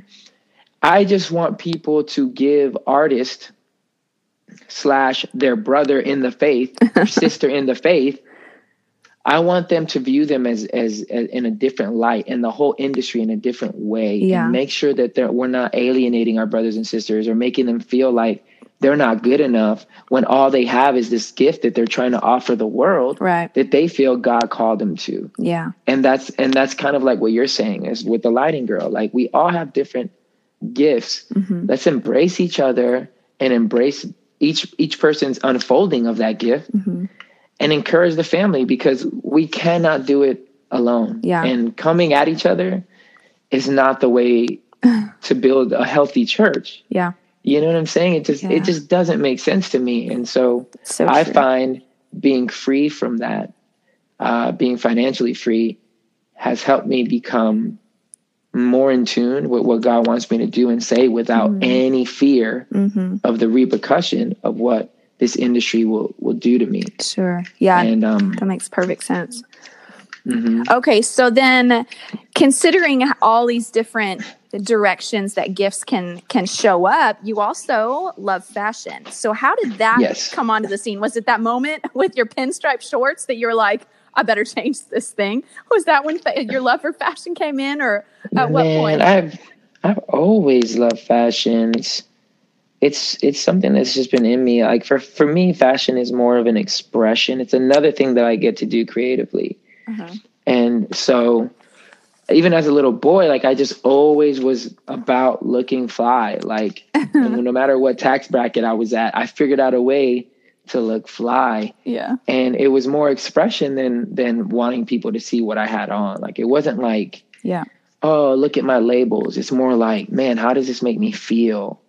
I just want people to give artists slash their brother in the faith, or sister in the faith. I want them to view them as, as as in a different light and the whole industry in a different way, Yeah. and make sure that they're, we're not alienating our brothers and sisters or making them feel like they're not good enough when all they have is this gift that they're trying to offer the world Right. that they feel God called them to Yeah. and that's and that's kind of like what you're saying is with the lighting girl like we all have different gifts hmm let's embrace each other and embrace each each person's unfolding of that gift hmm and encourage the family because we cannot do it alone Yeah. and coming at each other is not the way to build a healthy church Yeah. you know what i'm saying it just Yeah. it just doesn't make sense to me and so So I true. find being free from that, uh, being financially free, has helped me become more in tune with what God wants me to do and say without Mhm. any fear hmm of the repercussion of what this industry will will do to me. Sure. Yeah. And um, that makes perfect sense. mhm. Okay, so then considering all these different directions that gifts can can show up, you also love fashion. So how did that Yes. come onto the scene? Was it that moment with your pinstripe shorts that you're like, I better change this thing? Was that when fa- your love for fashion came in, or at what point? I've I've always loved fashion. It's it's something that's just been in me. Like for for me, fashion is more of an expression. It's another thing that I get to do creatively. Uh-huh. And so even as a little boy, like I just always was about looking fly. Like no matter what tax bracket I was at, I figured out a way to look fly. Yeah. And it was more expression than than wanting people to see what I had on. Like it wasn't like, Yeah. oh, look at my labels. It's more like, man, how does this make me feel?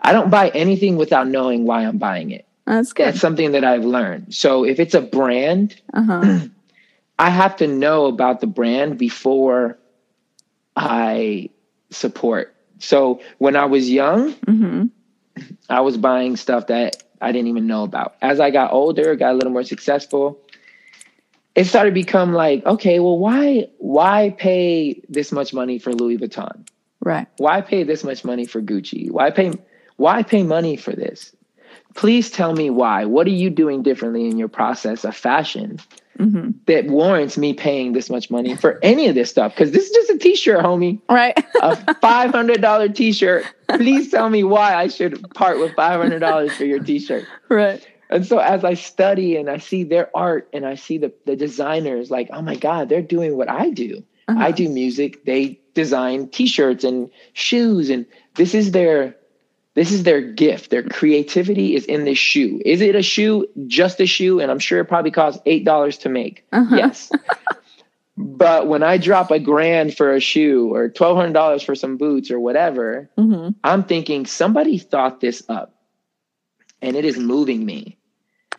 I don't buy anything without knowing why I'm buying it. That's good. That's something that I've learned. So if it's a brand, Uh-huh. I have to know about the brand before I support. So when I was young, hmm I was buying stuff that I didn't even know about. As I got older, got a little more successful, it started to become like, okay, well, why why pay this much money for Louis Vuitton? Right. Why pay this much money for Gucci? Why pay why pay money for this? Please tell me why. What are you doing differently in your process of fashion hmm that warrants me paying this much money for any of this stuff? Because this is just a t-shirt, homie. Right. A five hundred dollar t-shirt. Please tell me why I should part with five hundred dollars for your t-shirt. right. And so as I study and I see their art and I see the, the designers, like, oh my God, they're doing what I do. Uh-huh. I do music. They design t-shirts and shoes. And this is their this is their gift. Their creativity is in this shoe. Is it a shoe? Just a shoe? And I'm sure it probably costs eight dollars to make. Uh-huh. Yes. but when I drop a grand for a shoe or twelve hundred dollars for some boots or whatever, hmm I'm thinking somebody thought this up. And it is moving me.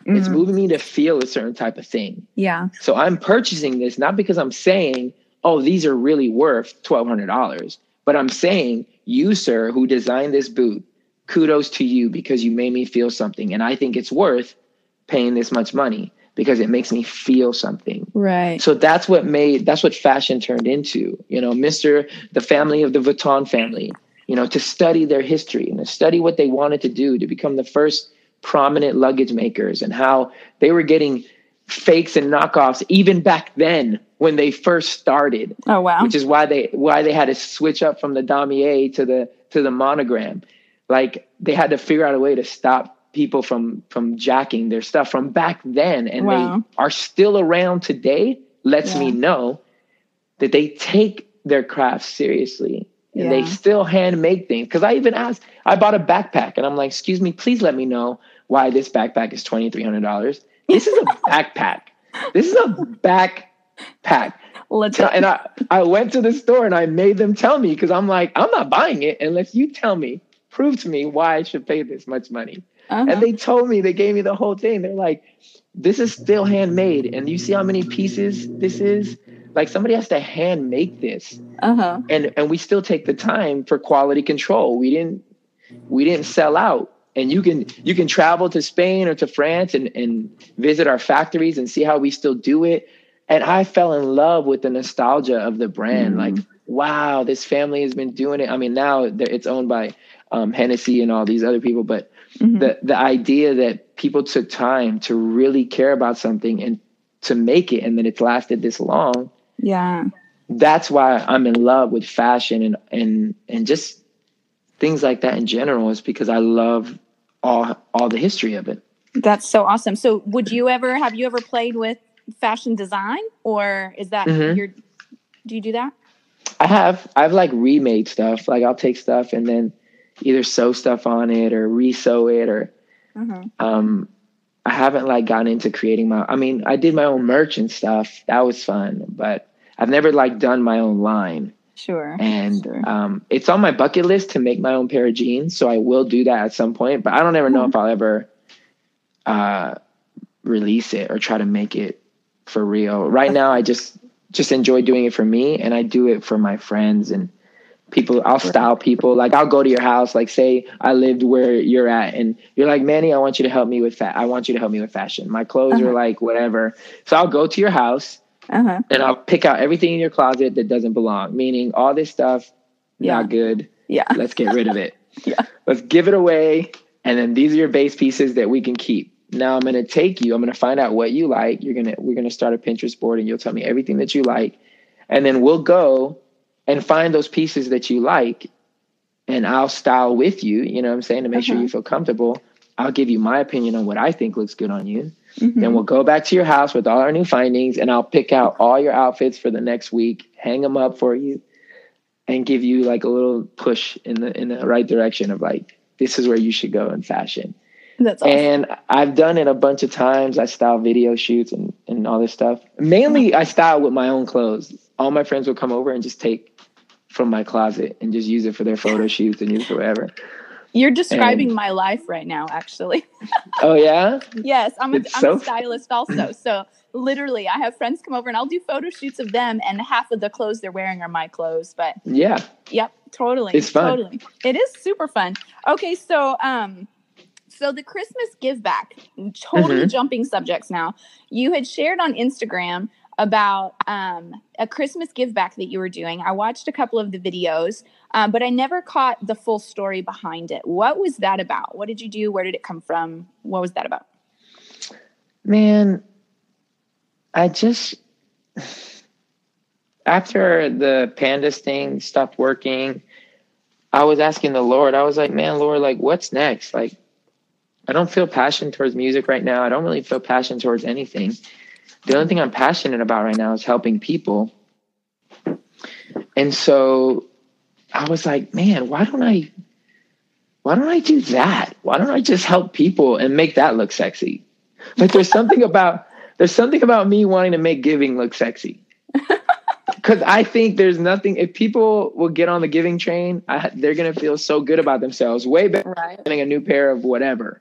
It's Mhm. moving me to feel a certain type of thing. Yeah. So I'm purchasing this not because I'm saying, oh, these are really worth $1,200, but I'm saying, you, sir, who designed this boot, kudos to you because you made me feel something. And I think it's worth paying this much money because it makes me feel something. Right. So that's what made, that's what fashion turned into, you know, Mr. the family of the Vuitton family, you know, to study their history and to study what they wanted to do to become the first prominent luggage makers and how they were getting fakes and knockoffs even back then when they first started Oh wow. which is why they why they had to switch up from the damier to the to the monogram like they had to figure out a way to stop people from from jacking their stuff from back then and Wow. they are still around today lets me know that they take their craft seriously and they still hand make things. Because i even asked i bought a backpack and i'm like excuse me please let me know why this backpack is $2300 this is a backpack. This is a backpack. Let's tell, and I, I went to the store and I made them tell me because I'm like, I'm not buying it unless you tell me, prove to me why I should pay this much money. uh-huh. And they told me, they gave me the whole thing. They're like, this is still handmade. And you see how many pieces this is? Like somebody has to hand make this. uh-huh. And and we still take the time for quality control. We didn't we didn't sell out. And you can you can travel to Spain or to France and, and visit our factories and see how we still do it. And I fell in love with the nostalgia of the brand. Mhm. Like, wow, this family has been doing it. I mean, now it's owned by um, Hennessy and all these other people, but Mhm. the the idea that people took time to really care about something and to make it and that it's lasted this long yeah. that's why i'm in love with fashion and and and just things like that in general is because i love all all the history of it That's so awesome. So, would you ever have you ever played with fashion design, or is that Mhm. your? Do you do that? i have i've like remade stuff like i'll take stuff and then either sew stuff on it or re-sew it or Uh-huh. um i haven't like gotten into creating my i mean i did my own merch and stuff that was fun but i've never like done my own line Sure. and Sure. um, it's on my bucket list to make my own pair of jeans so i will do that at some point but i don't ever know if i'll ever uh, release it or try to make it for real right now i just just enjoy doing it for me and i do it for my friends and people i'll style people like i'll go to your house like say i lived where you're at and you're like manny i want you to help me with that i want you to help me with fashion my clothes are Uh-huh. like whatever so i'll go to your house Uh-huh. and I'll pick out everything in your closet that doesn't belong, meaning all this stuff Yeah. not good. Yeah. Let's get rid of it. Yeah. Let's give it away. And then these are your base pieces that we can keep. Now I'm gonna take you. I'm gonna find out what you like. You're gonna we're gonna start a Pinterest board and you'll tell me everything that you like. And then we'll go and find those pieces that you like and I'll style with you, you know what I'm saying, to make sure Uh-huh. you feel comfortable. I'll give you my opinion on what I think looks good on you. Mhm. Then we'll go back to your house with all our new findings, and I'll pick out all your outfits for the next week, hang them up for you, and give you like a little push in the in the right direction of like this is where you should go in fashion. That's awesome. And I've done it a bunch of times. I style video shoots and and all this stuff. Mainly, I style with my own clothes. All my friends will come over and just take from my closet and just use it for their photo shoots and use it for whatever. You're describing my life right now, actually. Oh yeah, yes, I'm a, It's I'm so- a stylist also. So literally, I have friends come over and I'll do photo shoots of them, and half of the clothes they're wearing are my clothes. But yeah. Yep, totally. It's fun. Totally. It is super fun. Okay, so um so the Christmas give back, totally Mhm. jumping subjects now. You had shared on Instagram about um a Christmas give back that you were doing. I watched a couple of the videos, um, but I never caught the full story behind it. What was that about? What did you do? Where did it come from? What was that about? Man, I just after the pandas thing stopped working, I was asking the Lord. I was like, "Man, Lord, like what's next? Like I don't feel passion towards music right now. I don't really feel passion towards anything. The only thing I'm passionate about right now is helping people." And so I was like, "Man, why don't I why don't I do that? Why don't I just help people and make that look sexy?" Like there's something about there's something about me wanting to make giving look sexy. Because I think there's nothing. If people will get on the giving train, I, they're gonna feel so good about themselves, way better Right. than getting a new pair of whatever,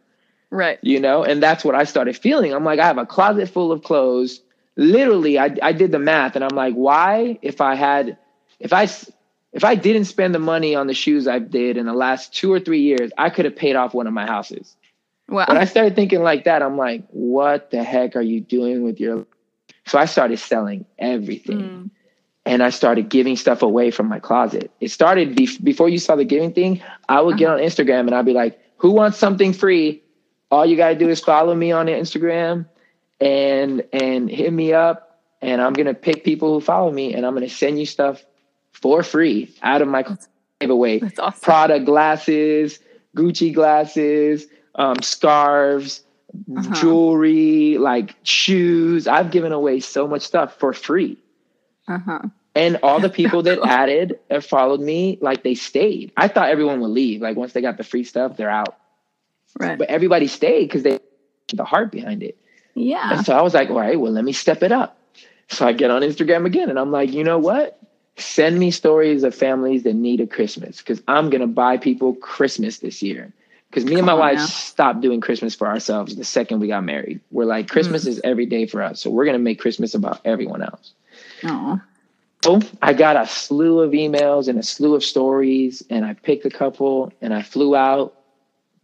Right. you know. And that's what I started feeling. I'm like, I have a closet full of clothes. Literally, I I did the math, and I'm like, why? If I had, if I, if I didn't spend the money on the shoes I did in the last two or three years, I could have paid off one of my houses Well, when I started thinking like that, I'm like, what the heck are you doing with your so I started selling everything Mm. and I started giving stuff away from my closet. It started be- before you saw the giving thing. I would get on Instagram and I'd be like, who wants something free? All you got to do is follow me on Instagram and and hit me up and I'm going to pick people who follow me and I'm going to send you stuff for free out of my giveaway. that's awesome. Prada glasses, Gucci glasses, um, scarves, Uh-huh. jewelry, like shoes. I've given away so much stuff for free. Uh-huh. And all the people that added and followed me, like they stayed. I thought everyone would leave. Like once they got the free stuff, they're out. Right. But everybody stayed because they the heart behind it. Yeah. And so I was like, all right, well, let me step it up. So I get on Instagram again and I'm like, you know what? Send me stories of families that need a Christmas because I'm going to buy people Christmas this year. Because me and my wife now. stopped doing Christmas for ourselves the second we got married. We're like, Christmas is every day for us. So we're going to make Christmas about everyone else. Oh, So I got a slew of emails and a slew of stories, and I picked a couple and I flew out,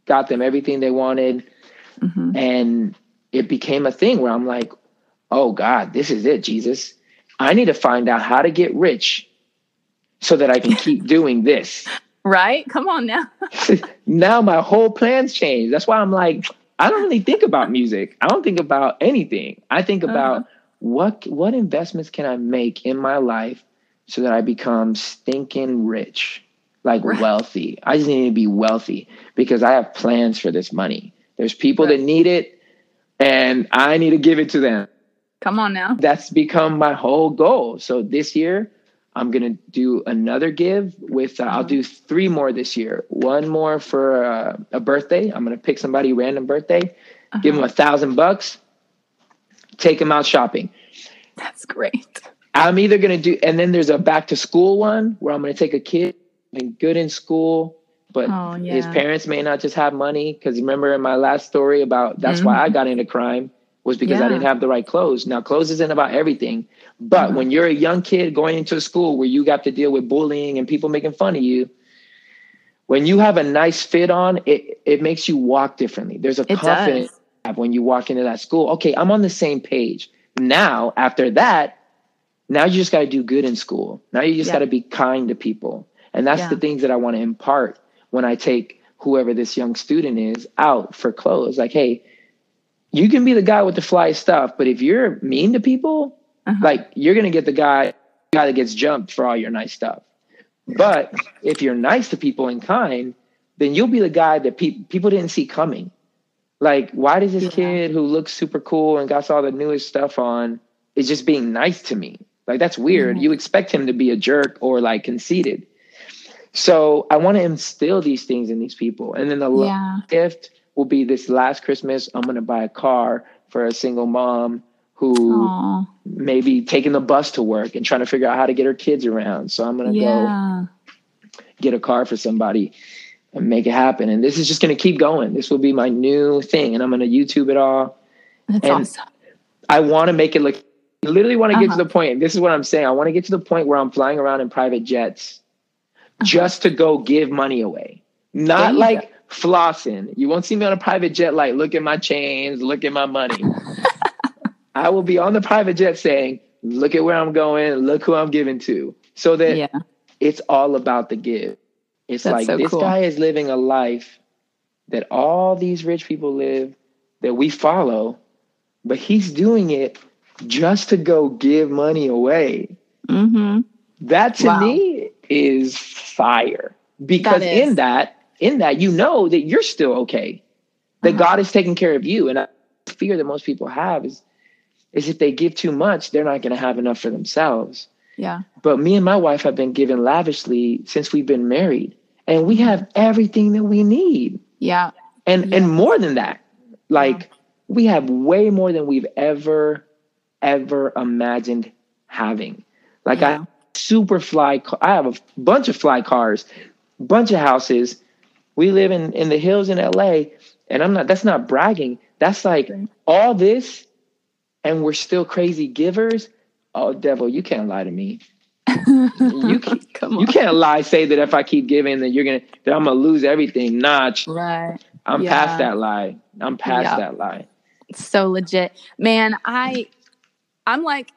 got them everything they wanted. Mhm. And it became a thing where I'm like, oh God, this is it, Jesus. I need to find out how to get rich so that I can keep doing this. right. Come on now. now my whole plans change. That's why I'm like, I don't really think about music. I don't think about anything. I think about Uh-huh. what what investments can I make in my life so that I become stinking rich, like Right. wealthy. I just need to be wealthy because I have plans for this money. There's people Right. that need it and I need to give it to them. Come on now. That's become my whole goal. So this year I'm going to do another give with, uh, I'll Uh-huh. do three more this year. One more for uh, a birthday. I'm going to pick somebody random birthday, give them Uh-huh. a thousand bucks, take them out shopping. That's great. I'm either going to do, and then there's a back to school one where I'm going to take a kid and good in school, but Oh, his parents may not just have money. Cause remember in my last story about that's why I got into crime was because I Mm-hmm. Didn't have the right clothes. Now clothes isn't about everything, but Mhm. when you're a young kid going into a school where you got to deal with bullying and people making fun of you, when you have a nice fit on, it, it makes you walk differently. There's a It confidence does. when you walk into that school. Okay, I'm on the same page. Now, after that, now you just got to do good in school. Now you just Yeah. got to be kind to people. And that's Yeah. the things that I want to impart when I take whoever this young student is out for clothes. Like, hey, you can be the guy with the fly stuff, but if you're mean to people, Uh-huh. like you're gonna get the guy guy that gets jumped for all your nice stuff. But if you're nice to people and kind, then you'll be the guy that pe- people didn't see coming. Like, why does this Yeah. kid who looks super cool and got all the newest stuff on is just being nice to me? Like, that's weird. Mhm. You expect him to be a jerk or like conceited. So I want to instill these things in these people. And then the Yeah. gift will be this last Christmas. I'm going to buy a car for a single mom who Aw. maybe taking the bus to work and trying to figure out how to get her kids around. So I'm going to go get a car for somebody and make it happen. And this is just going to keep going. This will be my new thing. And I'm going to YouTube it all. That's And- awesome. I want to make it look, I literally want to get Uh-huh. to the point. This is what I'm saying. I want to get to the point where I'm flying around in private jets. Just to go give money away. Not like flossing. You won't see me on a private jet like, look at my chains, look at my money. I will be on the private jet saying, look at where I'm going, look who I'm giving to. So that Yeah. it's all about the give. It's That's like so this cool. guy is living a life that all these rich people live that we follow, but he's doing it just to go give money away. Mm-hmm. That to Wow. me is fire. Because That in that, in that, you know that you're still okay. That Uh-huh. God is taking care of you. And I fear that most people have is is if they give too much, they're not going to have enough for themselves. Yeah. But me and my wife have been given lavishly since we've been married. And we have everything that we need. Yeah. And Yeah. and more than that. Like we have way more than we've ever ever imagined having. Like I Yeah. have super fly I have a bunch of fly cars, bunch of houses. We live in in the hills in LA and I'm not that's not bragging. That's like all this and we're still crazy givers. Oh devil, you can't lie to me. You can, Come you can't lie say that if I keep giving that you're gonna that I'm gonna lose everything. Nah, ch- Right. I'm Yeah. past that lie. I'm past Yeah. that lie. so legit man i i'm like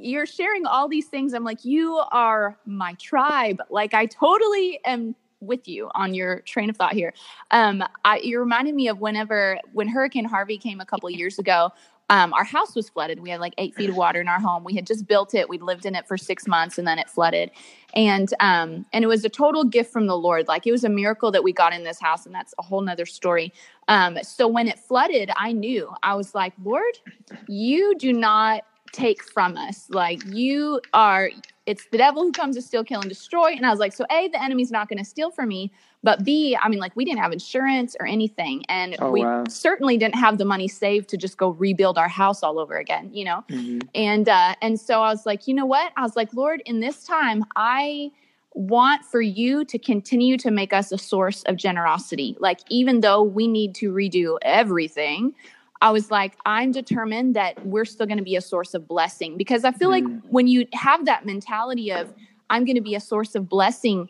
you're sharing all these things i'm like you are my tribe like i totally am with you on your train of thought here um i you reminded me of whenever when hurricane harvey came a couple years ago um, our house was flooded. We had like eight feet of water in our home. We had just built it. We'd lived in it for six months, and then it flooded. And um, and it was a total gift from the Lord. Like it was a miracle that we got in this house, and that's a whole nother story. Um, so when it flooded, I knew I was like, Lord, you do not take from us. Like you are it's the devil who comes to steal, kill, and destroy. And I was like, so A, the enemy's not going to steal from me. But B, I mean, like we didn't have insurance or anything. And Oh, we wow. certainly didn't have the money saved to just go rebuild our house all over again, you know? Mhm. And uh, and so I was like, you know what? I was like, Lord, in this time, I want for you to continue to make us a source of generosity. Like, even though we need to redo everything, I was like, I'm determined that we're still going to be a source of blessing. Because I feel like Mm. when you have that mentality of I'm going to be a source of blessing,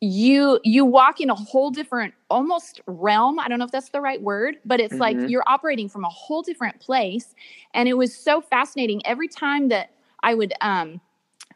you you walk in a whole different almost realm. I don't know if that's the right word but it's like Mhm. you're operating from a whole different place. And it was so fascinating. Every time that i would um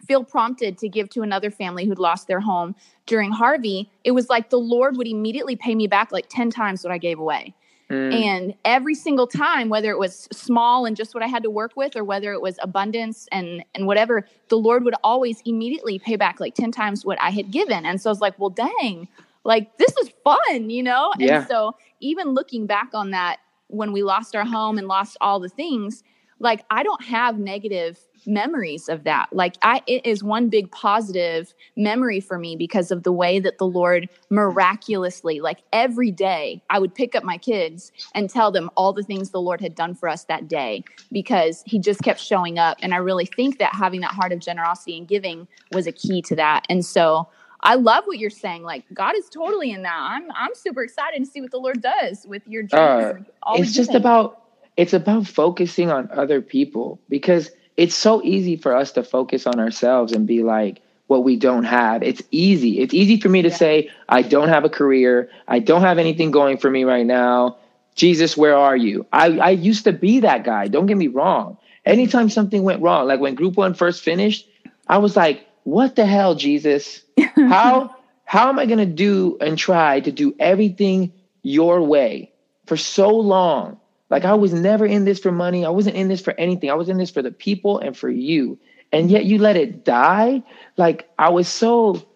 feel prompted to give to another family who'd lost their home during harvey it was like the lord would immediately pay me back like 10 times what i gave away Mm. and every single time whether it was small and just what i had to work with or whether it was abundance and and whatever the lord would always immediately pay back like 10 times what i had given and so i was like well dang like this is fun you know Yeah. and so even looking back on that when we lost our home and lost all the things like i don't have negative memories of that like i it is one big positive memory for me because of the way that the lord miraculously like every day i would pick up my kids and tell them all the things the lord had done for us that day because he just kept showing up and i really think that having that heart of generosity and giving was a key to that and so I love what you're saying. Like God is totally in that. I'm I'm super excited to see what the Lord does with your dreams. Uh, and all the it's just about it's about focusing on other people because it's so easy for us to focus on ourselves and be like what we don't have. It's easy. It's easy for me to Yeah. say i don't have a career. I don't have anything going for me right now. Jesus where are you? I i used to be that guy. Don't get me wrong. Anytime something went wrong like when group one first finished i was like what the hell jesus? How how am i going to do and try to do everything your way for so long like i was never in this for money. I wasn't in this for anything. I was in this for the people and for you. And yet you let it die? Like i was so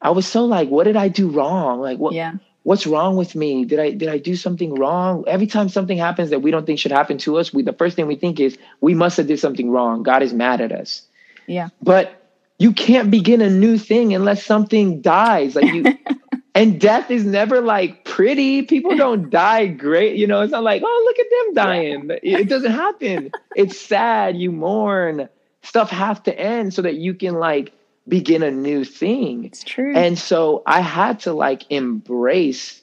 i was so like what did i do wrong? Like what yeah. what's wrong with me? Did i did i do something wrong? Every time something happens that we don't think should happen to us we the first thing we think is we must have did something wrong. God is mad at us. Yeah. but you can't begin a new thing unless something dies. Like you and death is never like pretty. People don't die great you know? It's not like oh look at them dying. It doesn't happen. It's sad. You mourn. Stuff have to end so that you can like begin a new thing. It's true. and so I had to like embrace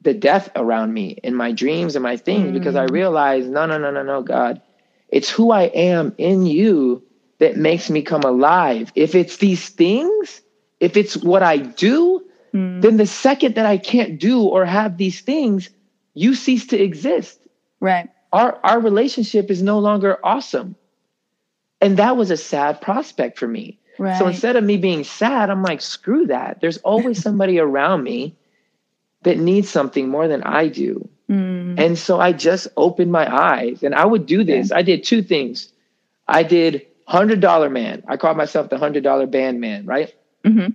the death around me in my dreams and my things because I Mm. realized, no, no, no, no, no, God, it's who I am in you that makes me come alive. If it's these things, if it's what I do, Mm. then the second that I can't do or have these things, you cease to exist. right. Our our relationship is no longer awesome. And that was a sad prospect for me. Right. So instead of me being sad, I'm like, screw that. There's always somebody around me that needs something more than I do. Mm. And so I just opened my eyes and I would do this. I did two things. I did $100 man. I called myself the $100 band man, right? Mhm.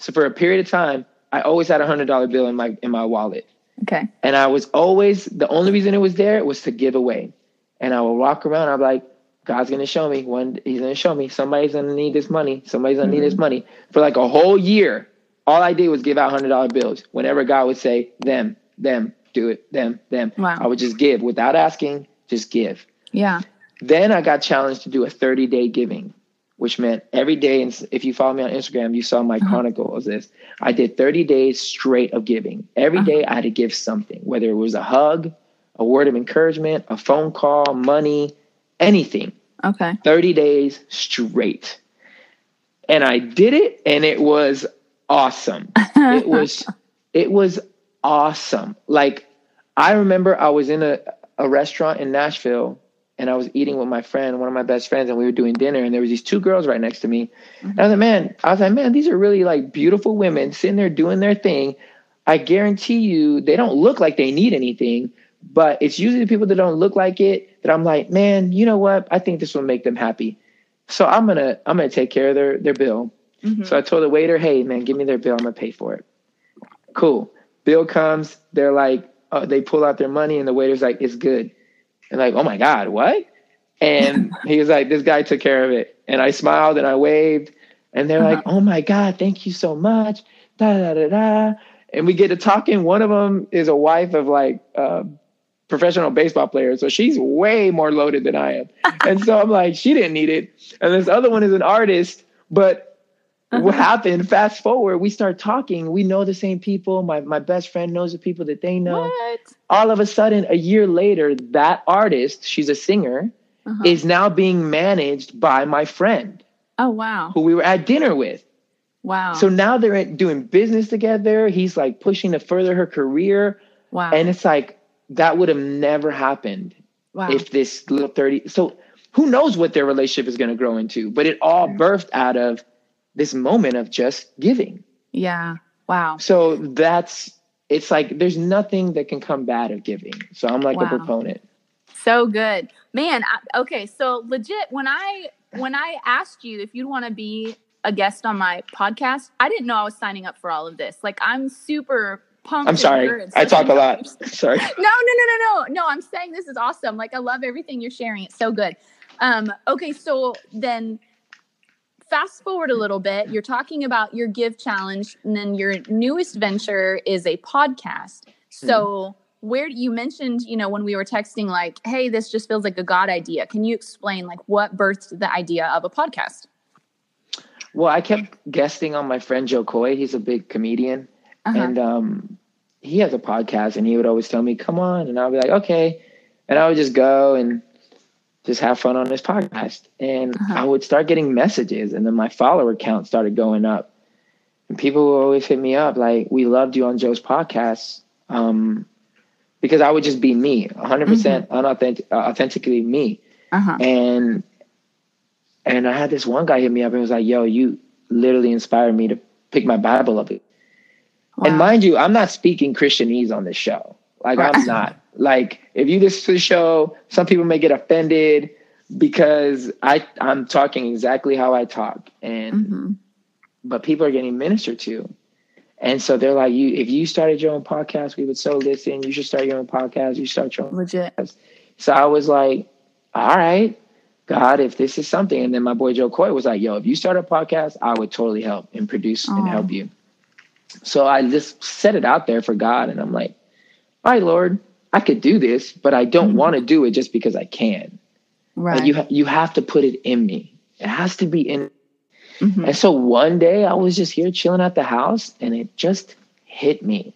So for a period of time, I always had a $100 bill in my in my wallet. Okay. And I was always the only reason it was there was to give away. And I would walk around. I'm like, God's gonna show me one. He's gonna show me somebody's gonna need this money. Somebody's gonna need this mm-hmm. money for like a whole year. All I did was give out hundred dollar bills. Whenever God would say them, them, do it, them, them, Wow. I would just give without asking. Just give. Yeah. Then I got challenged to do a 30 day giving, which meant every day. And if you follow me on Instagram, you saw my uh-huh. chronicle of this. I did 30 days straight of giving. Every uh-huh. day I had to give something, whether it was a hug, a word of encouragement, a phone call, money, anything. Okay. 30 days straight. And I did it and it was awesome. It was it was awesome. Like I remember I was in a, a restaurant in Nashville and I was eating with my friend, one of my best friends, and we were doing dinner and there was these two girls right next to me. And I was like, man, I was like, man, these are really like beautiful women sitting there doing their thing. I guarantee you they don't look like they need anything, but it's usually the people that don't look like it that I'm like, man, you know what? I think this will make them happy. So I'm gonna I'm gonna take care of their their bill. Mhm. So I told the waiter, hey man, give me their bill. I'm gonna pay for it. Cool. Bill comes. They're like, uh, they pull out their money, and the waiter's like, it's good. And like, oh my god, what? And he was like, this guy took care of it. And I smiled and I waved. And they're Uh-huh. like, oh my God, thank you so much. Da, da, da, da. And we get to talking. One of them is a wife of like a professional baseball player. So she's way more loaded than I am. and so I'm like, she didn't need it. And this other one is an artist. But what Uh-huh. happened, fast forward, we start talking. We know the same people. My, my best friend knows the people that they know. What? All of a sudden, a year later, that artist, she's a singer, Uh-huh. is now being managed by my friend oh wow. who we were at dinner with. Wow. So now they're doing business together. He's like pushing to further her career. wow. And it's like, that would have never happened wow. if this little 30. So who knows what their relationship is going to grow into? But it all birthed out of this moment of just giving. yeah. Wow. So that's, it's like there's nothing that can come bad of giving. So I'm like a proponent. So good. Man, I, okay, so legit when I when I asked you if you'd want to be a guest on my podcast, I didn't know I was signing up for all of this. Like I'm super pumped. I'm sorry. I talk a lot. Sorry. No, no, no, no, no. No, I'm saying this is awesome. Like I love everything you're sharing. It's so good. Um, okay, so then fast forward a little bit. You're talking about your give challenge, and then your newest venture is a podcast. So where you mentioned, you know, when we were texting, like, hey, this just feels like a God idea. Can you explain like what birthed the idea of a podcast? Well, I kept guesting on my friend Jo Koy. He's a big comedian. Uh-huh. And um, he has a podcast, and he would always tell me, "Come on," and I'll be like, "Okay," and I would just go and just have fun on this podcast. And Uh-huh. I would start getting messages, and then my follower count started going up. And people would always hit me up like, "We loved you on Jo's podcast," um, because I would just be me, 100 percent unauthentic, uh, authentically me. Uh-huh. And and I had this one guy hit me up and was like, "Yo, you literally inspired me to pick my Bible up." And mind you, I'm not speaking Christianese on this show. Like. I'm not. Like if you listen to the show, some people may get offended because I I'm talking exactly how I talk, and Mhm. but people are getting ministered to. And so they're like, you if you started your own podcast, we would so listen. You should start your own podcast. You start your own Legit. so I was like, all right, God, if this is something. And then my boy Jo Koy was like, yo, if you start a podcast, I would totally help and produce and help you. So I just set it out there for God. And I'm like, all right, Lord, I could do this, but I don't Mhm. want to do it just because I can. Right. Like you, ha- you have to put it in me. It has to be in. Mhm. And so one day I was just here chilling at the house and it just hit me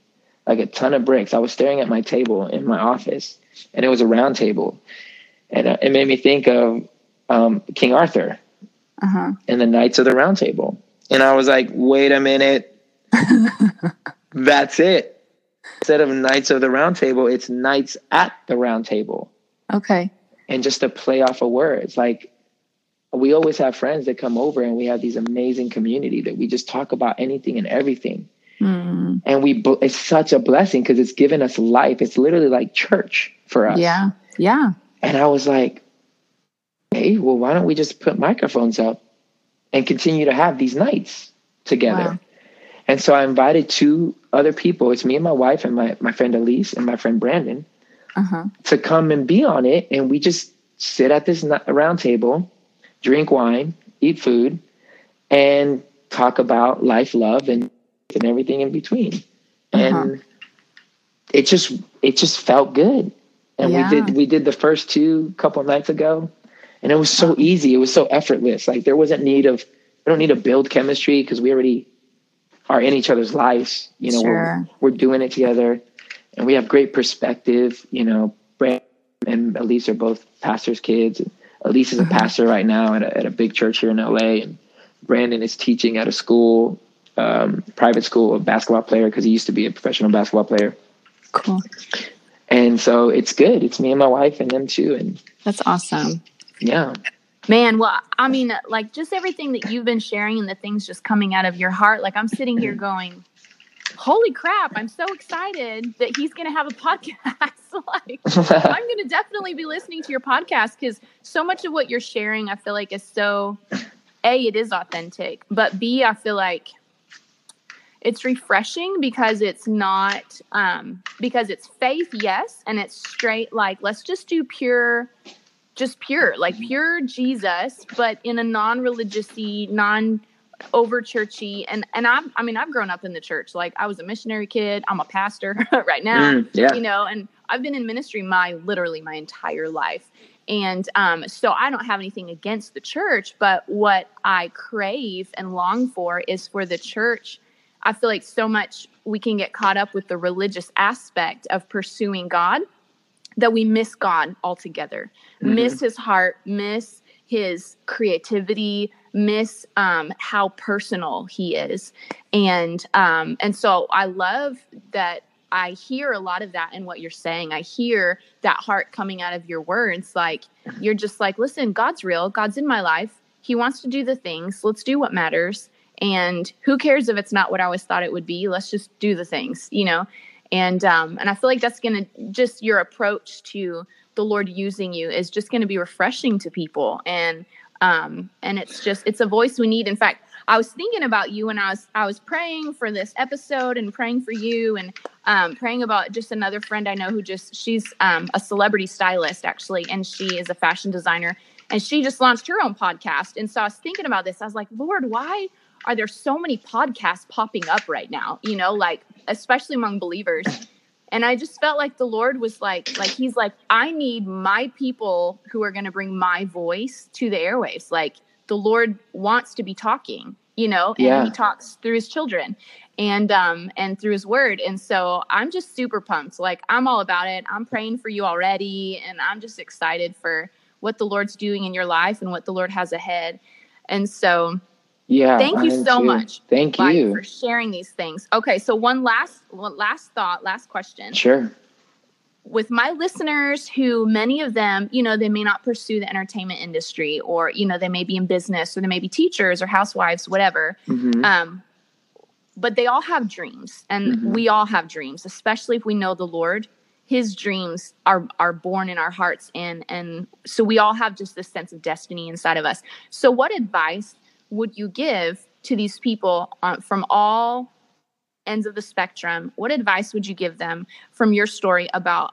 like a ton of bricks. I was staring at my table in my office and it was a round table. And uh, it made me think of um, King Arthur Uh-huh. and the Knights of the Round Table. And I was like, wait a minute. That's it. Instead of Knights of the Round Table, it's Knights at the Round Table Okay. and just to play off of words like we always have friends that come over and we have these amazing community that we just talk about anything and everything Mm. and we it's such a blessing because it's given us life it's literally like church for us Yeah. Yeah. and i was like hey well why don't we just put microphones up and continue to have these nights together Wow. And so i invited two other people it's me and my wife and my, my friend elise and my friend brandon Uh-huh. to come and be on it. And we just sit at this round table, drink wine, eat food, and talk about life, love, and and everything in between. And it just it just felt good. And Yeah. we did we did the first two couple nights ago, and it was so easy. It was so effortless. Like there wasn't need of we don't need to build chemistry because we already are in each other's lives. You know, Sure. we're we're doing it together and we have great perspective. You know, Brand and Elise are both pastors' kids. Elise is a pastor right now at a, at a big church here in LA, and Brandon is teaching at a school, um, private school, a basketball player because he used to be a professional basketball player. Cool. And so it's good. It's me and my wife and them too. And That's awesome. yeah, Man, well, I mean, like just everything that you've been sharing and the things just coming out of your heart. Like I'm sitting here going, "Holy crap! I'm so excited that he's going to have a podcast." like I'm going to definitely be listening to your podcast because so much of what you're sharing, I feel like, is so a it is authentic, but b I feel like it's refreshing because it's not um because it's faith yes and it's straight like let's just do pure just pure like pure jesus but in a non-religiousy non over churchy and and I'm I mean I've grown up in the church. Like I was a missionary kid. I'm a pastor right now Mm, yeah. you know and I've been in ministry my literally my entire life. And um, so I don't have anything against the church but what I crave and long for is for the church. I feel like so much we can get caught up with the religious aspect of pursuing God that we miss God altogether, Mhm. miss his heart, miss his creativity, miss um, how personal he is. And um, and so I love that I hear a lot of that in what you're saying. I hear that heart coming out of your words. Like you're just like, listen, God's real. God's in my life. He wants to do the things. Let's do what matters. And who cares if it's not what I always thought it would be? Let's just do the things, you know? And um, and I feel like that's gonna just your approach to the Lord using you is just gonna be refreshing to people. And um, and it's just it's a voice we need. In fact, I was thinking about you when I was I was praying for this episode and praying for you and um, praying about just another friend I know who just she's um, a celebrity stylist actually, and she is a fashion designer, and she just launched her own podcast. And so I was thinking about this. I was like, Lord, why are there so many podcasts popping up right now? You know, like especially among believers. And I just felt like the Lord was like, like He's like, I need my people who are going to bring my voice to the airwaves. Like the Lord wants to be talking, you know, and Yeah. He talks through His children and um and through his word and so i'm just super pumped like i'm all about it i'm praying for you already and i'm just excited for what the lord's doing in your life and what the lord has ahead and so Yeah. Thank you so too. much, Thank Mike, you. for sharing these things okay so one last one last thought last question Sure. with my listeners who many of them you know they may not pursue the entertainment industry or you know they may be in business or they may be teachers or housewives whatever Mhm. um, but they all have dreams, and Mhm. we all have dreams, especially if we know the Lord. His dreams are are born in our hearts, and and so we all have just this sense of destiny inside of us. So, what advice would you give to these people from all ends of the spectrum? What advice would you give them from your story about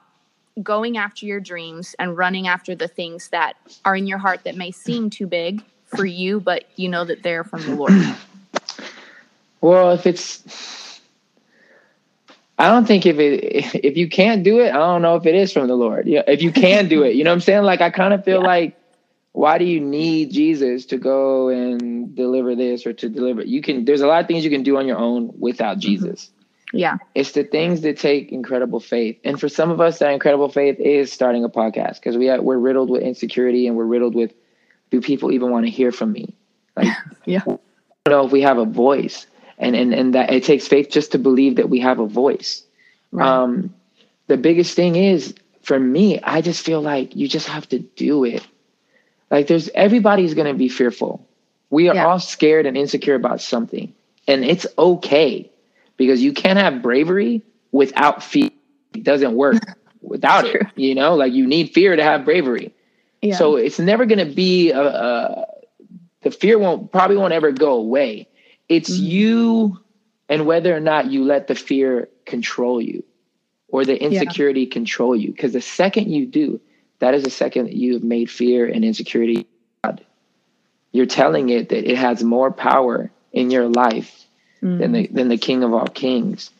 going after your dreams and running after the things that are in your heart that may seem too big for you, but you know that they're from the Lord? Well, if it's, I don't think if it if you can't do it, I don't know if it is from the Lord. Yeah, if you can do it, you know what I'm saying? Like I kind of feel Yeah. like, why do you need Jesus to go and deliver this or to deliver? You can. There's a lot of things you can do on your own without Jesus. Yeah. It's the things that take incredible faith, and for some of us, that incredible faith is starting a podcast because we are, we're riddled with insecurity and we're riddled with, do people even want to hear from me? Like, Yeah. I don't know if we have a voice and and and that it takes faith just to believe that we have a voice um the biggest thing is for me i just feel like you just have to do it like there's everybody's going to be fearful we are Yeah. all scared and insecure about something and it's okay because you can't have bravery without fear it doesn't work without it you know like you need fear to have bravery Yeah. so it's never going to be a, a the fear won't probably won't ever go away. It's Mhm. you and whether or not you let the fear control you or the insecurity control you. Because the second you do, that is the second that you have made fear and insecurity God. You're telling it that it has more power in your life Mm. than the than the King of all kings.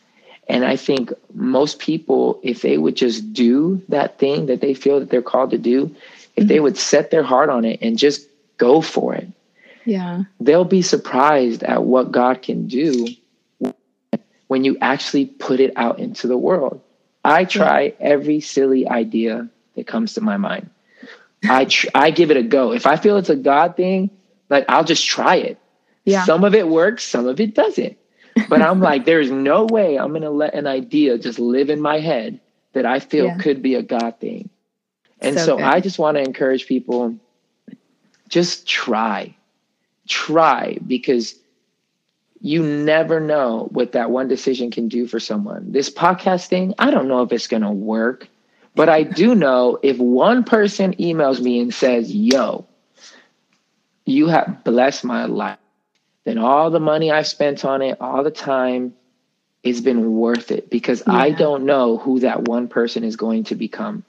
And I think most people, if they would just do that thing that they feel that they're called to do, if they would set their heart on it and just go for it, yeah. they'll be surprised at what God can do when you actually put it out into the world. I try every silly idea that comes to my mind. I tr- I give it a go. If I feel it's a God thing, like I'll just try it. Yeah. Some of it works, some of it doesn't. But I'm like, there's no way I'm gonna let an idea just live in my head that I feel Yeah. could be a God thing. And So so. I just want to encourage people just try. Try because you never know what that one decision can do for someone. This podcast thing, I don't know if it's going to work, but I do know if one person emails me and says, Yo, you have blessed my life, then all the money I've spent on it, all the time, it's been worth it because I don't know who that one person is going to become.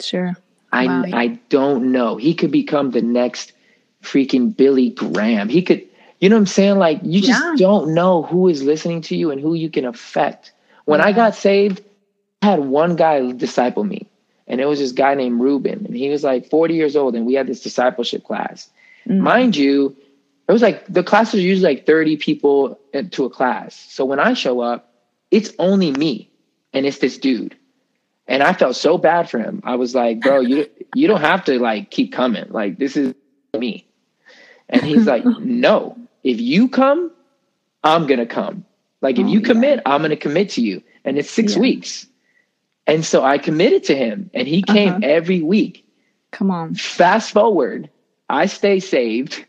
Sure. I Wow. I don't know. He could become the next freaking Billy Graham. He could You know what I'm saying? Like you just Yeah. don't know who is listening to you and who you can affect. When I got saved, I had one guy disciple me, and it was this guy named Ruben, and he was like 40 years old, and we had this discipleship class. Mm. Mind you, it was like the class was usually like 30 people to a class. So when I show up, it's only me and it's this dude. And I felt so bad for him. I was like, bro, you you don't have to like keep coming. Like this is me. And he's like, no, if you come, I'm gonna come. Like if Oh, you yeah. commit, I'm gonna commit to you. And it's six Yeah. weeks. And so I committed to him and he came Uh-huh. every week. Come on. Fast forward, I stay saved.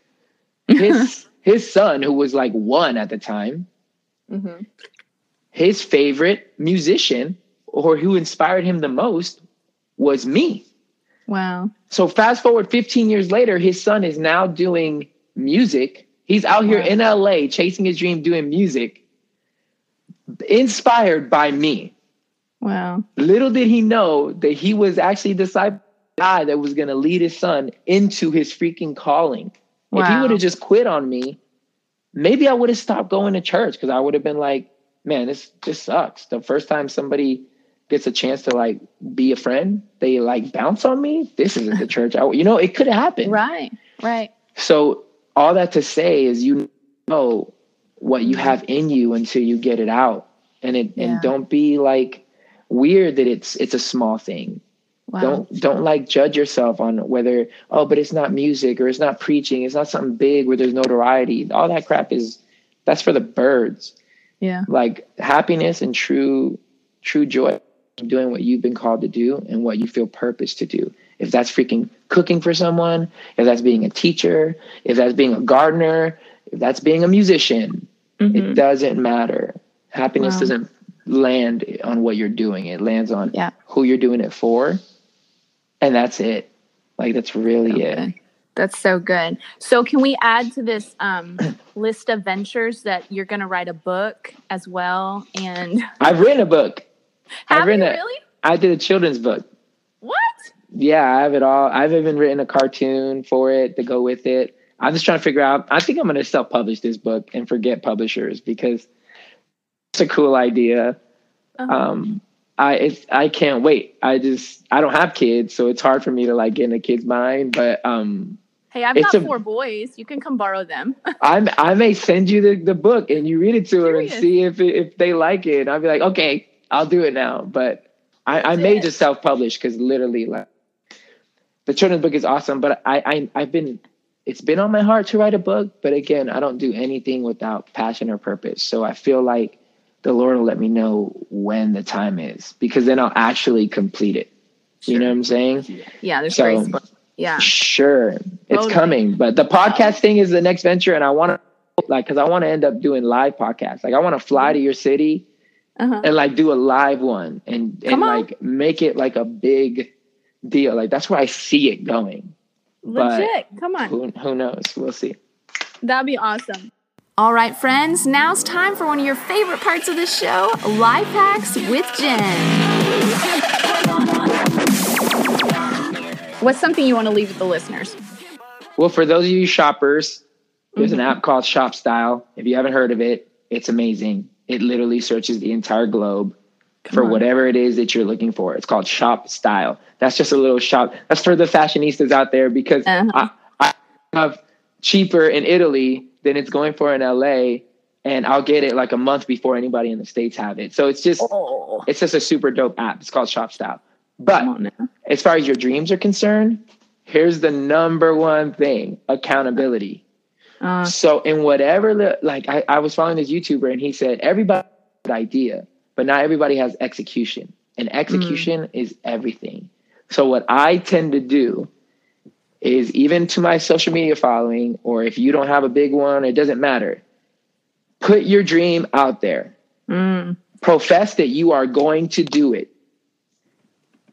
His his son, who was like one at the time, Mhm. his favorite musician or who inspired him the most was me. Wow. So fast forward 15 years later, his son is now doing music. He's out here in LA chasing his dream doing music, inspired by me. Wow. Little did he know that he was actually the disciple guy that was going to lead his son into his freaking calling. If he would have just quit on me, maybe I would have stopped going to church because I would have been like, man, this this sucks. The first time somebody gets a chance to like be a friend, they like bounce on me. This isn't the church. I, you know, it could have happened. Right. Right. So all that to say is you know what you have in you until you get it out. And it Yeah. and don't be like weird that it's it's a small thing. Wow. Don't don't like judge yourself on whether oh but it's not music or it's not preaching, it's not something big where there's notoriety. All that crap is that's for the birds. Yeah. Like happiness and true true joy doing what you've been called to do and what you feel purpose to do. If that's freaking cooking for someone, if that's being a teacher, if that's being a gardener, if that's being a musician, it Mhm. doesn't matter. Happiness Wow. doesn't land on what you're doing. It lands on Yeah. who you're doing it for. And that's it. Like that's really it. That's so good. So can we add to this um, list of ventures that you're going to write a book as well? And I've written a book. I've have you a- really? I did a children's book. What? Yeah, I have it all. I've even written a cartoon for it to go with it. I'm just trying to figure out. I think I'm going to self publish this book and forget publishers because it's a cool idea. Uh-huh. Um, I it's I can't wait. I just I don't have kids, so it's hard for me to like get in a kid's mind. But um, hey, I've got a- four boys. You can come borrow them. I'm I may send you the, the book and you read it to them and see if it, if they like it. And I'll be like, okay, I'll do it now. But I, I may it. just self publish because literally, like, the children's book is awesome. But I, I I've been it's been on my heart to write a book. But again, I don't do anything without passion or purpose. So I feel like the Lord will let me know when the time is because then I'll actually complete it. You know what I'm saying? yeah, there's So- grace. Yeah. Sure, it's Totally. coming. But the podcast thing is the next venture, and I want to like because I want to end up doing live podcasts. Like I want to fly to your city Uh-huh. and like do a live one and and on. like make it like a big deal. Like that's where I see it going. but- Legit. Come on. Who who knows? We'll see. That'd be awesome. All right, friends, now's time for one of your favorite parts of the show Life Hacks with Jen. What's something you want to leave with the listeners? Well, for those of you shoppers, there's Mhm. an app called Shop Style. If you haven't heard of it, it's amazing. It literally searches the entire globe for on. whatever it is that you're looking for. It's called Shop Style. That's just a little shop. That's for the fashionistas out there because Uh-huh. I, I have cheaper in Italy than it's going for in LA, and I'll get it like a month before anybody in the states have it. So it's just Oh, it's just a super dope app. It's called Shop Style. But come on now. as far as your dreams are concerned, here's the number one thing accountability. Uh, So, in whatever, li- like, I, I was following this YouTuber and he said, everybody has an idea, but not everybody has execution. And execution is everything. So, what I tend to do is even to my social media following, or if you don't have a big one, it doesn't matter. Put your dream out there. Mm, profess that you are going to do it.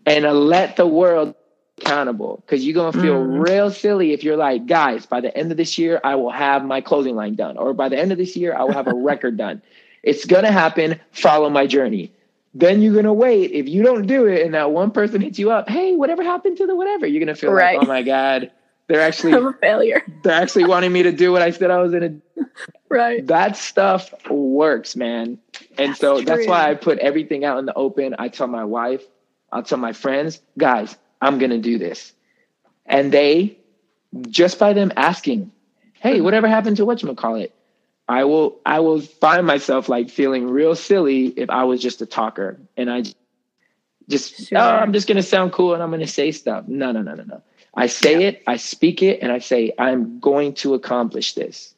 And uh, let the world accountable because you're going to feel Mm. real silly if you're like guys by the end of this year i will have my clothing line done or by the end of this year i will have a record done. It's going to happen. Follow my journey then you're going to wait if you don't do it and that one person hits you up hey whatever happened to the whatever you're going to feel Right. like oh my god they're actually I'm a failure. they're actually wanting me to do what I said I was gonna. Right. That stuff works, man. And That's so that's why. I put everything out in the open. I tell my wife, I'll tell my friends, guys, I'm gonna do this, and they just by them asking, hey, mm-hmm. whatever happened to what you call it. I will I will find myself like feeling real silly if I was just a talker and I just Sure. oh I'm just gonna sound cool and I'm gonna say stuff. No, no, no, no, no. I say it, I speak it, and I say I'm going to accomplish this.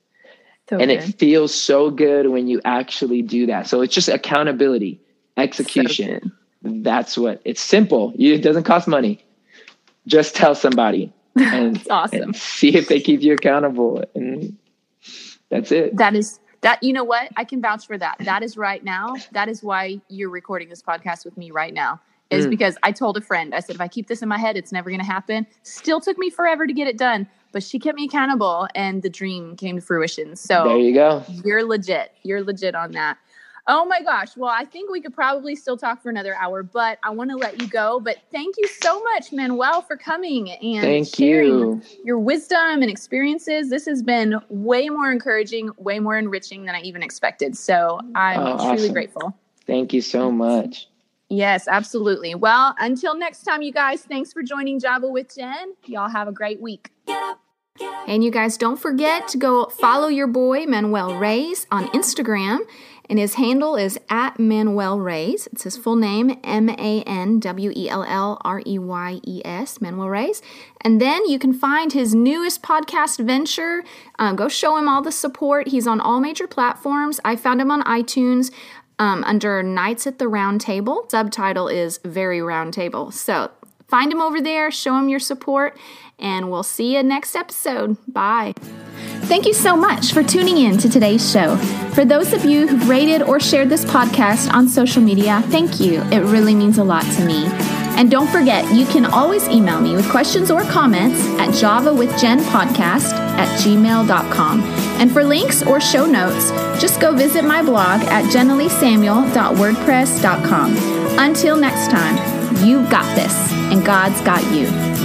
So and good. it feels so good when you actually do that. So it's just accountability, execution. good. That's what it's simple. It doesn't cost money. Just tell somebody and, It's awesome. and see if they keep you accountable. And that's it. That is that you know what? I can vouch for that. That is right now. That is why you're recording this podcast with me right now. Is Mm. because I told a friend, I said, if I keep this in my head, it's never gonna happen. Still took me forever to get it done, but she kept me accountable and the dream came to fruition. So There you go. you're legit. You're legit on that. Oh my gosh. Well, I think we could probably still talk for another hour, but I want to let you go. But thank you so much, Manwell, for coming and Thank sharing you. your wisdom and experiences. This has been way more encouraging, way more enriching than I even expected. So I'm Oh, truly awesome. grateful. Thank you so much. Yes, absolutely. Well, until next time, you guys, thanks for joining Java with Jen. Y'all have a great week. And you guys don't forget to go follow your boy Manwell Reyes on Instagram. And his handle is at Manwell Reyes. It's his full name, M A N W E L L R E Y E S, Manwell Reyes. And then you can find his newest podcast venture. Um, go show him all the support. He's on all major platforms. I found him on iTunes um, under Nights at the Round Table. Subtitle is Very Round Table. So find him over there, show him your support, and we'll see you next episode. Bye. Thank you so much for tuning in to today's show. For those of you who've rated or shared this podcast on social media, thank you. It really means a lot to me. And don't forget, you can always email me with questions or comments at javawithjenpodcast at gmail.com. And for links or show notes, just go visit my blog at jenileesamuel.wordpress.com. Until next time, you've got this, and God's got you.